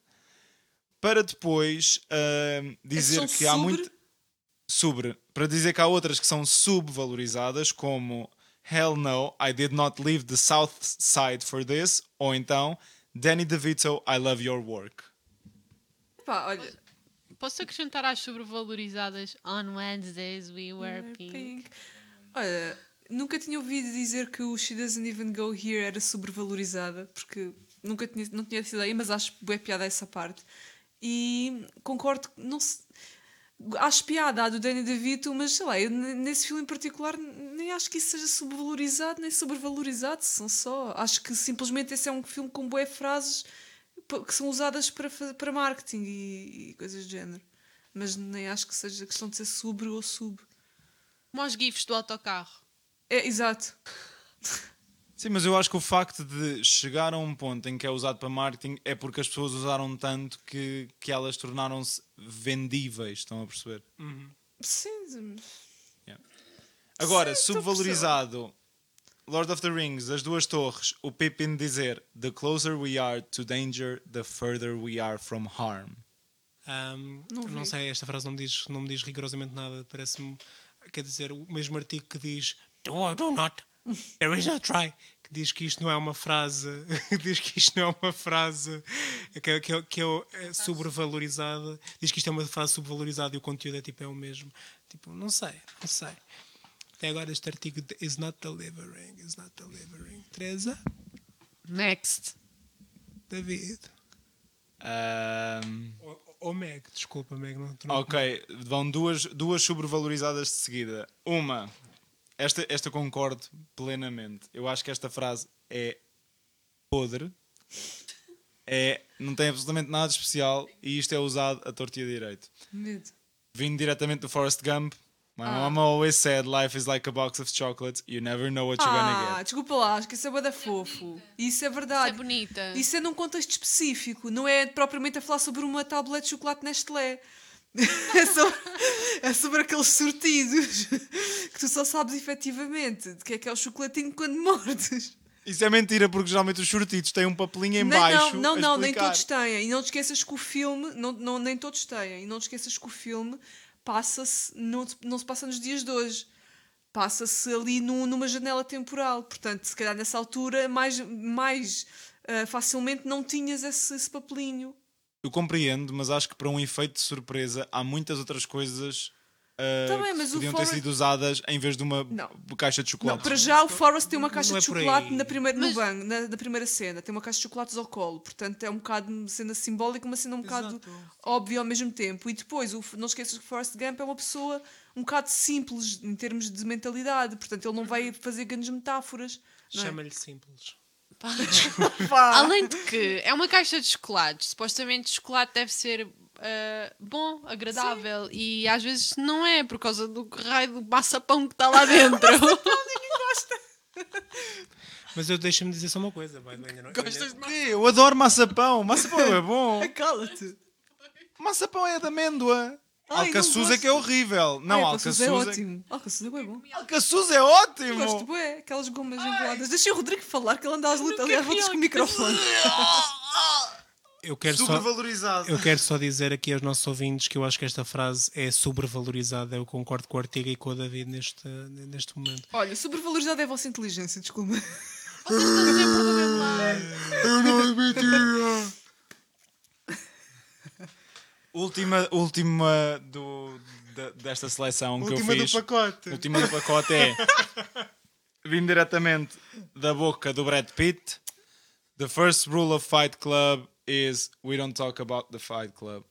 Para depois ahm, dizer que há sobre? muito. Sobre. Para dizer que há outras que são subvalorizadas, como Hell no, I did not leave the South Side for this. Ou então Danny DeVito, I love your work. Pá, olha. Posso acrescentar às sobrevalorizadas On Wednesdays we wear pink. Pink. Olha, nunca tinha ouvido dizer que o She Doesn't Even Go Here era sobrevalorizada, porque nunca tinha, não tinha essa ideia, mas acho bem piada essa parte. E concordo, não se. Acho piada a do Danny DeVito, mas sei lá, eu nesse filme em particular nem acho que isso seja subvalorizado nem sobrevalorizado, são só. Acho que simplesmente esse é um filme com boas frases que são usadas para, para marketing e, e coisas do género. Mas nem acho que seja questão de ser sobre ou sub. Como aos GIFs do autocarro. É, exato. Sim, mas eu acho que o facto de chegar a um ponto em que é usado para marketing é porque as pessoas usaram tanto que, que elas tornaram-se vendíveis, estão a perceber? Sim, Agora, subvalorizado. Lord of the Rings, As Duas Torres, o Pippin dizer The closer we are to danger, the further we are from harm. Ahm, Não não, sei, esta frase não me diz, não me diz rigorosamente nada. Parece-me, quer dizer, o mesmo artigo que diz Do or do not, there is no try. Que diz que isto não é uma frase, diz que isto não é uma frase que, é- que, que é, é sobrevalorizada. Diz que isto é uma frase sobrevalorizada e o conteúdo é tipo é o mesmo. Tipo, não sei, não sei. Até agora este artigo de is not delivering, is not delivering. Teresa, Next. David. Ahm, Ou, ou Meg, desculpa, Meg. Não, não- ok, vão duas, duas sobrevalorizadas de seguida. Uma, esta, esta concordo plenamente. Eu acho que esta frase é podre. É, não tem absolutamente nada de especial e isto é usado a torto e a direito. Medo. Vindo diretamente do Forrest Gump. My Ah. mama always said life is like a box of chocolates. You never know what you're gonna Ah, get. desculpa lá, acho que isso é bué fofo. Isso é Isso verdade. é bonita. Isso é num contexto específico, não é propriamente a falar sobre uma tablete de chocolate Nestlé. É sobre, é sobre aqueles sortidos que tu só sabes efetivamente de que é que é o chocolatinho quando mordes. Isso é mentira, porque geralmente os shortitos têm um papelinho em Não, baixo. não, não, não, nem todos têm. E não te esqueças que o filme, não, não, nem todos têm. E não te esqueças que o filme passa-se, não, não se passa nos dias de hoje. Passa-se ali num- numa janela temporal. Portanto, se calhar nessa altura, mais, mais ah, facilmente não tinhas esse, esse papelinho. Eu compreendo, mas acho que para um efeito de surpresa há muitas outras coisas ah, que mas o podiam ter Forrest- sido usadas em vez de uma Não. caixa de Não, chocolate. para já o Forrest tem uma caixa Não é de chocolate na primeira, no Mas- banco, na, na primeira cena. Tem uma caixa de chocolates ao colo. Portanto, é um bocado uma cena simbólica, uma cena um bocado Exato. óbvia ao mesmo tempo. E depois, o, não esqueças que o Forrest Gump é uma pessoa um bocado simples em termos de mentalidade. Portanto, ele não vai fazer grandes metáforas. é? Chama-lhe simples. Pá. Além de que é uma caixa de chocolates. Supostamente chocolate deve ser ah, bom, agradável. E às vezes não é por causa do raio do maçapão que está lá dentro. Mas eu deixa-me dizer só uma coisa. Não- Gostas de quê? Eu adoro maçapão. Maçapão é bom. Cala-te. maçapão é de amêndoa. Ai, Alcaçuz é que é horrível. Não, Ai, alcaçuz é é... ótimo. Alcaçuz é bem bom. Alcaçuz é Eu ótimo. gosto bué, aquelas gomas enroladas. Deixa o Rodrigo falar, que ele anda às lutas, ali às voltas com o microfone. Eu quero, só, Sobrevalorizado. eu quero só dizer aqui aos nossos ouvintes que eu acho que esta frase é sobrevalorizada. Eu concordo com o Artiga e com o David neste, neste momento. Olha, sobrevalorizada é a vossa inteligência, desculpa. Vocês estão do. Eu não admitia. última, última do, da- desta seleção que eu fiz. pacote. Última do pacote é vindo diretamente da boca do Brad Pitt. The first rule of Fight Club is we don't talk about the Fight Club.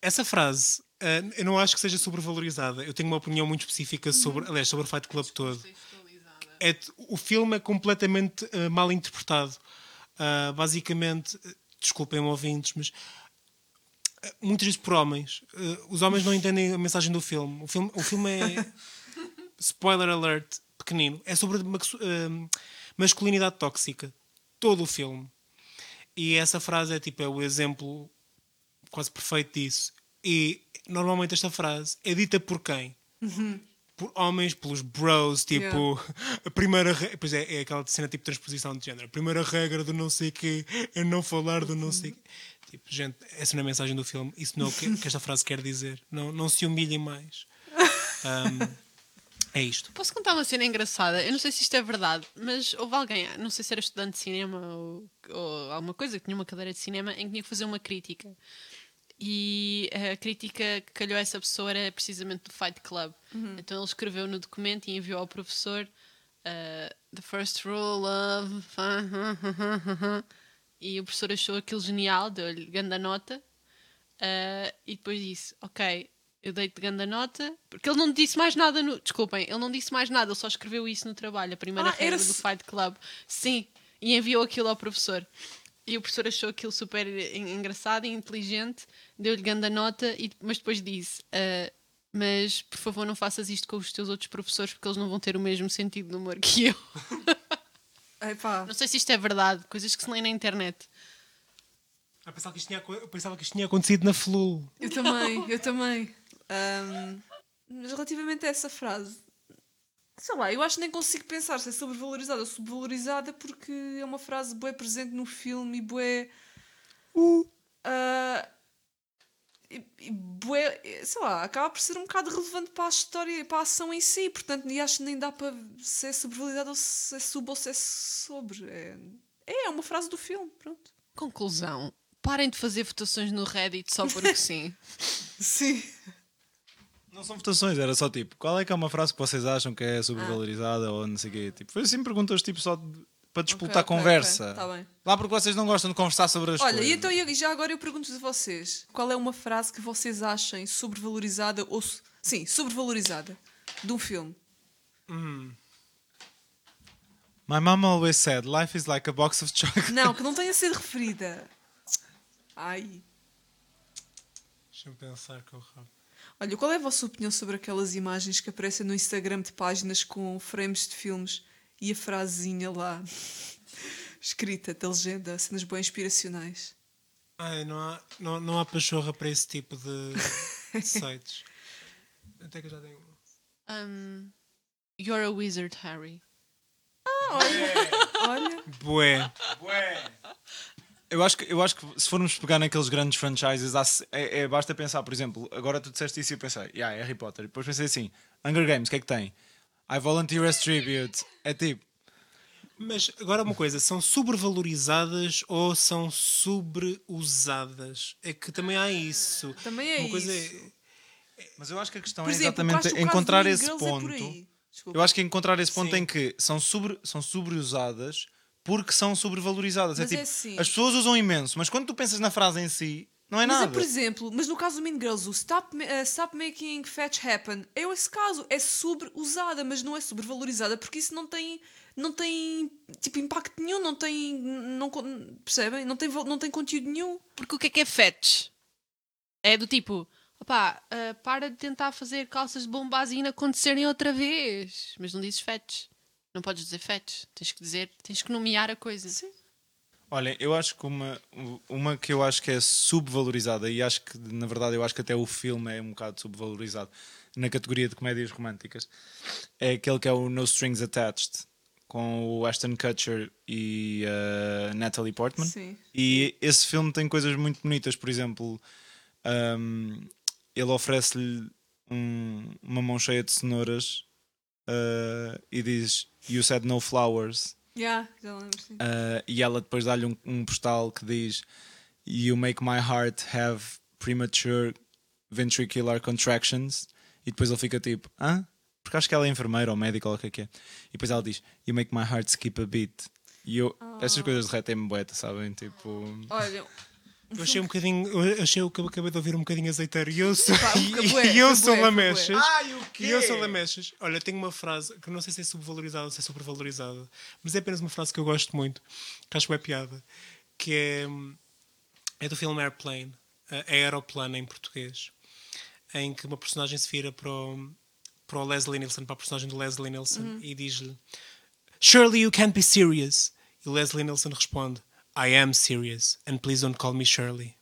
Essa frase, eh, eu não acho que seja sobrevalorizada. Eu tenho uma opinião muito específica sobre, aliás, sobre o Fight Club todo. É, o filme é completamente eh, mal interpretado. Ah, basicamente, desculpem-me ouvintes, mas muitas vezes por homens. Os homens não entendem a mensagem do filme. O filme, o filme é spoiler alert, pequenino. É sobre masculinidade tóxica. Todo o filme. E essa frase é tipo é o exemplo quase perfeito disso. E normalmente esta frase é dita por quem? Por homens, pelos bros, tipo, a primeira pois é, é aquela cena tipo transposição de género. A primeira regra do não sei quê é não falar do não sei quê. Tipo, gente, essa não é a mensagem do filme. Isso não é o que, que esta frase quer dizer. Não, não se humilhem mais. Ahm, é isto. Posso contar uma cena engraçada? Eu não sei se isto é verdade, mas houve alguém, não sei se era estudante de cinema ou, ou alguma coisa, que tinha uma cadeira de cinema em que tinha que fazer uma crítica. E a crítica que calhou a essa pessoa era precisamente do Fight Club. Então ele escreveu no documento e enviou ao professor uh, The first rule of. e o professor achou aquilo genial, deu-lhe grande nota. Uh, e depois disse: Ok, eu dei-te grande nota. Porque ele não disse mais nada no. Desculpem, ele não disse mais nada, ele só escreveu isso no trabalho, a primeira Ah, regra do Fight Club. Sim, e enviou aquilo ao professor. E o professor achou aquilo super en- engraçado e inteligente, deu-lhe grande nota, e, mas depois disse: "Ah, Mas por favor, não faças isto com os teus outros professores, porque eles não vão ter o mesmo sentido de humor que eu. Epá, Não sei se isto é verdade, coisas que se leem na internet. Ah, pensava, que isto tinha, eu pensava que isto tinha acontecido na Flu. eu também, eu também. Ahm, mas relativamente a essa frase, sei lá, eu acho que nem consigo pensar se é sobrevalorizada ou subvalorizada porque é uma frase bué presente no filme e bué. ah, e, e bué, sei lá, acaba por ser um bocado relevante para a história, para a ação em si, portanto, e acho que nem dá para se é sobrevalorizada ou se é sub ou se é sobre. É, é uma frase do filme, pronto. Conclusão. Parem de fazer votações no Reddit só porque sim. Sim. Não são votações, era só tipo, qual é que é uma frase que vocês acham que é sobrevalorizada ou não sei o quê? Tipo, foi assim perguntas tipo só de- para disputar ok, conversa. ok, tá bem. Lá porque vocês não gostam de conversar sobre as Olha, coisas. e então eu- e já agora eu pergunto-vos a vocês: qual é uma frase que vocês achem sobrevalorizada ou. Sim, sobrevalorizada de um filme? My mom always said, life is like a box of chocolates. Não, que não tenha sido referida. Ai. Deixa-me pensar que eu rabo. Olha, qual é a vossa opinião sobre aquelas imagens que aparecem no Instagram de páginas com frames de filmes e a frasezinha lá escrita da legenda, cenas bem inspiracionais? Ai, não há, não, não há pachorra para esse tipo de, de sites. Até que eu já tenho. Um, you're a wizard, Harry. Olha, Bué. Eu acho, que, eu acho que se formos pegar naqueles grandes franchises, há é, é- basta pensar, por exemplo, agora tu disseste isso e eu pensei, yeah, é Harry Potter. E depois pensei assim, Hunger Games, o que é que tem? I volunteer as tribute. É tipo, Mas agora uma coisa, são sobrevalorizadas ou são sobreusadas? É que também há isso. também é uma coisa isso. mas eu acho que a questão é exemplo, exatamente o caso encontrar esse é ponto. Desculpa. Eu acho que é encontrar esse ponto Sim. em que são, sobre, são sobreusadas porque são sobrevalorizadas. Mas é é tipo, assim. as pessoas usam imenso, mas quando tu pensas na frase em si, não é Mas nada. é, por exemplo, mas no caso do Mean Girls, o Stop, eh, stop Making Fetch Happen é esse caso, é sobreusada, mas não é sobrevalorizada porque isso não tem, não tem tipo, impacto nenhum, não tem. Não, percebem? Não tem, não tem conteúdo nenhum. Porque o que é que é fetch? É do tipo, opá, ah, para de tentar fazer calças de bombazina acontecerem outra vez. Mas não dizes fetch. Não podes dizer fetch. Tens que dizer, tens que nomear a coisa. Sim. Olha, eu acho que uma, uma que eu acho que é subvalorizada, e acho que, na verdade, eu acho que até o filme é um bocado subvalorizado na categoria de comédias românticas, é aquele que é o No Strings Attached, com o Ashton Kutcher e a Natalie Portman. Sim. E esse filme tem coisas muito bonitas, por exemplo, um, ele oferece-lhe um- uma mão cheia de cenouras uh, e diz You said no flowers. Yeah, já lembro, sim. Uh, e ela depois dá-lhe um, um postal que diz You make my heart have premature ventricular contractions. E depois ele fica tipo, hã? Porque acho que ela é enfermeira ou médica ou o que é que é. E depois ela diz You make my heart skip a beat. E eu, estas coisas derretem-me boeta, sabem? Tipo, Olha, Eu achei um bocadinho. Eu achei o que eu acabei de ouvir um bocadinho azeiteiro. E eu sou, Pá, e, e eu sou lamechas. Ai, o quê? E eu sou lamechas. Olha, tenho uma frase que não sei se é subvalorizada ou se é supervalorizada, mas é apenas uma frase que eu gosto muito, que acho é piada, que é, é do filme Airplane, é Aeroplano em português, em que uma personagem se vira para o, para o Leslie Nielsen, para a personagem do Leslie Nielsen, e diz-lhe Surely you can't be serious. E Leslie Nielsen responde I am serious, and please don't call me Shirley.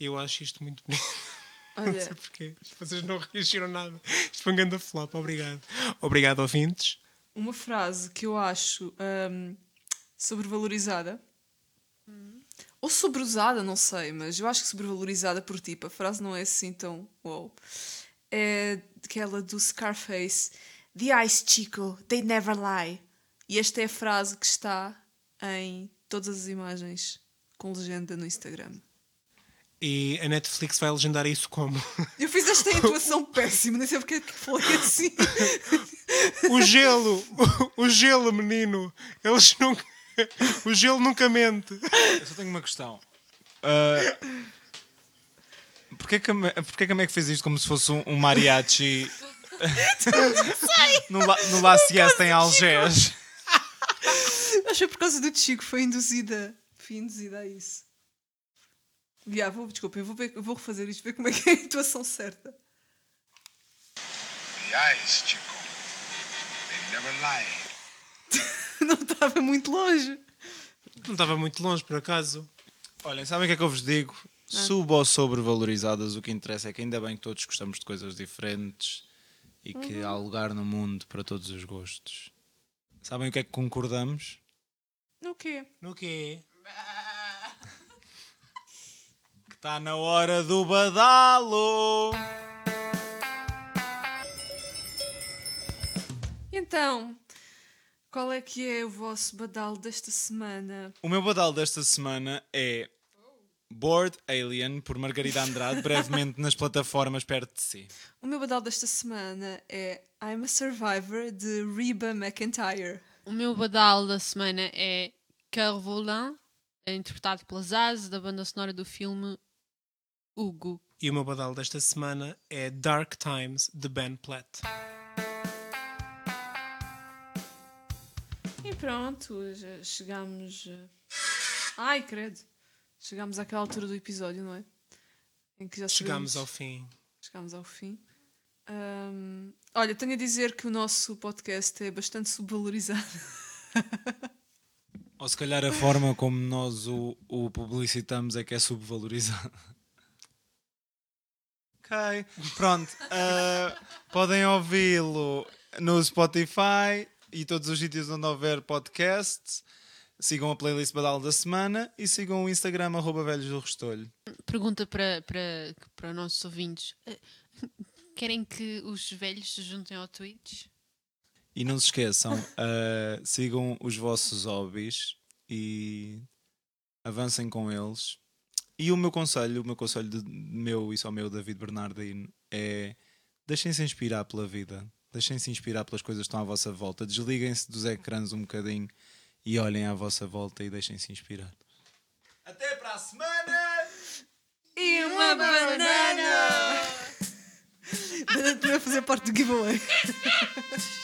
Eu acho isto muito bonito. Não sei olha, porquê. Vocês não reagiram nada. Isto foi um grande flop. Obrigado. Obrigado, ouvintes. uma frase que eu acho hum, sobrevalorizada. Ou sobreusada, não sei, mas eu acho que sobrevalorizada por tipo, a frase não é assim tão wow. É aquela do Scarface: The eyes, Chico, they never lie. E esta é a frase que está em todas as imagens com legenda no Instagram. E a Netflix vai legendar isso como? Eu fiz esta intuação péssima, nem sei porque é que falei assim. O gelo! O, o gelo, menino! Eles nunca. O gelo nunca mente. Eu só tenho uma questão. Uh, porquê, que porquê que a Meg fez isto como se fosse um, um mariachi no, La, no La Siesta em Algés? Acho que é por causa do Chico, foi induzida. Fui induzida a isso. Já, vou, desculpa, eu vou, ver- eu vou refazer isto, ver como é que é a intuação certa. Eyes, Chico. They never lie. Não estava muito longe. Não estava muito longe, por acaso. Olhem, sabem o que é que eu vos digo? Sub ou sobrevalorizadas, o que interessa é que ainda bem que todos gostamos de coisas diferentes e que há lugar no mundo para todos os gostos. Sabem o que é que concordamos? No quê? No quê? Que está na hora do badalo! Então, qual é que é o vosso badalo desta semana? O meu badalo desta semana é Bored Alien, por Margarida Andrade, brevemente nas plataformas perto de si. O meu badalo desta semana é I'm a Survivor de Reba McIntyre. O meu badal da semana é Cœur Volant, é interpretado pela Zaz, da banda sonora do filme Hugo. E o meu badal desta semana é Dark Times, de Ben Platt. E pronto, já chegamos. eh, Ai, credo. Chegamos àquela altura do episódio, não é? Em que já Chegámos sabemos- ao fim. Chegámos ao fim. Ahm, olha, tenho a dizer que o nosso podcast é bastante subvalorizado. Ou se calhar a forma como nós o, o publicitamos é que é subvalorizado. Ok, pronto. ah, podem ouvi-lo no Spotify e todos os sítios onde houver podcasts. Sigam a playlist Badal da Semana e sigam o Instagram arroba velhos do Restolho. Pergunta para, para, para nossos ouvintes: eh, querem que os velhos se juntem ao Twitch? E não se esqueçam, ah, sigam os vossos hobbies e avancem com eles. E o meu conselho, o meu conselho de meu e só meu, David Bernardino, é deixem-se inspirar pela vida. Deixem-se inspirar pelas coisas que estão à vossa volta. Desliguem-se dos ecrãs um bocadinho e olhem à vossa volta e deixem-se inspirar. Até para a semana! E uma banana! Banana vai fazer parte do giveaway.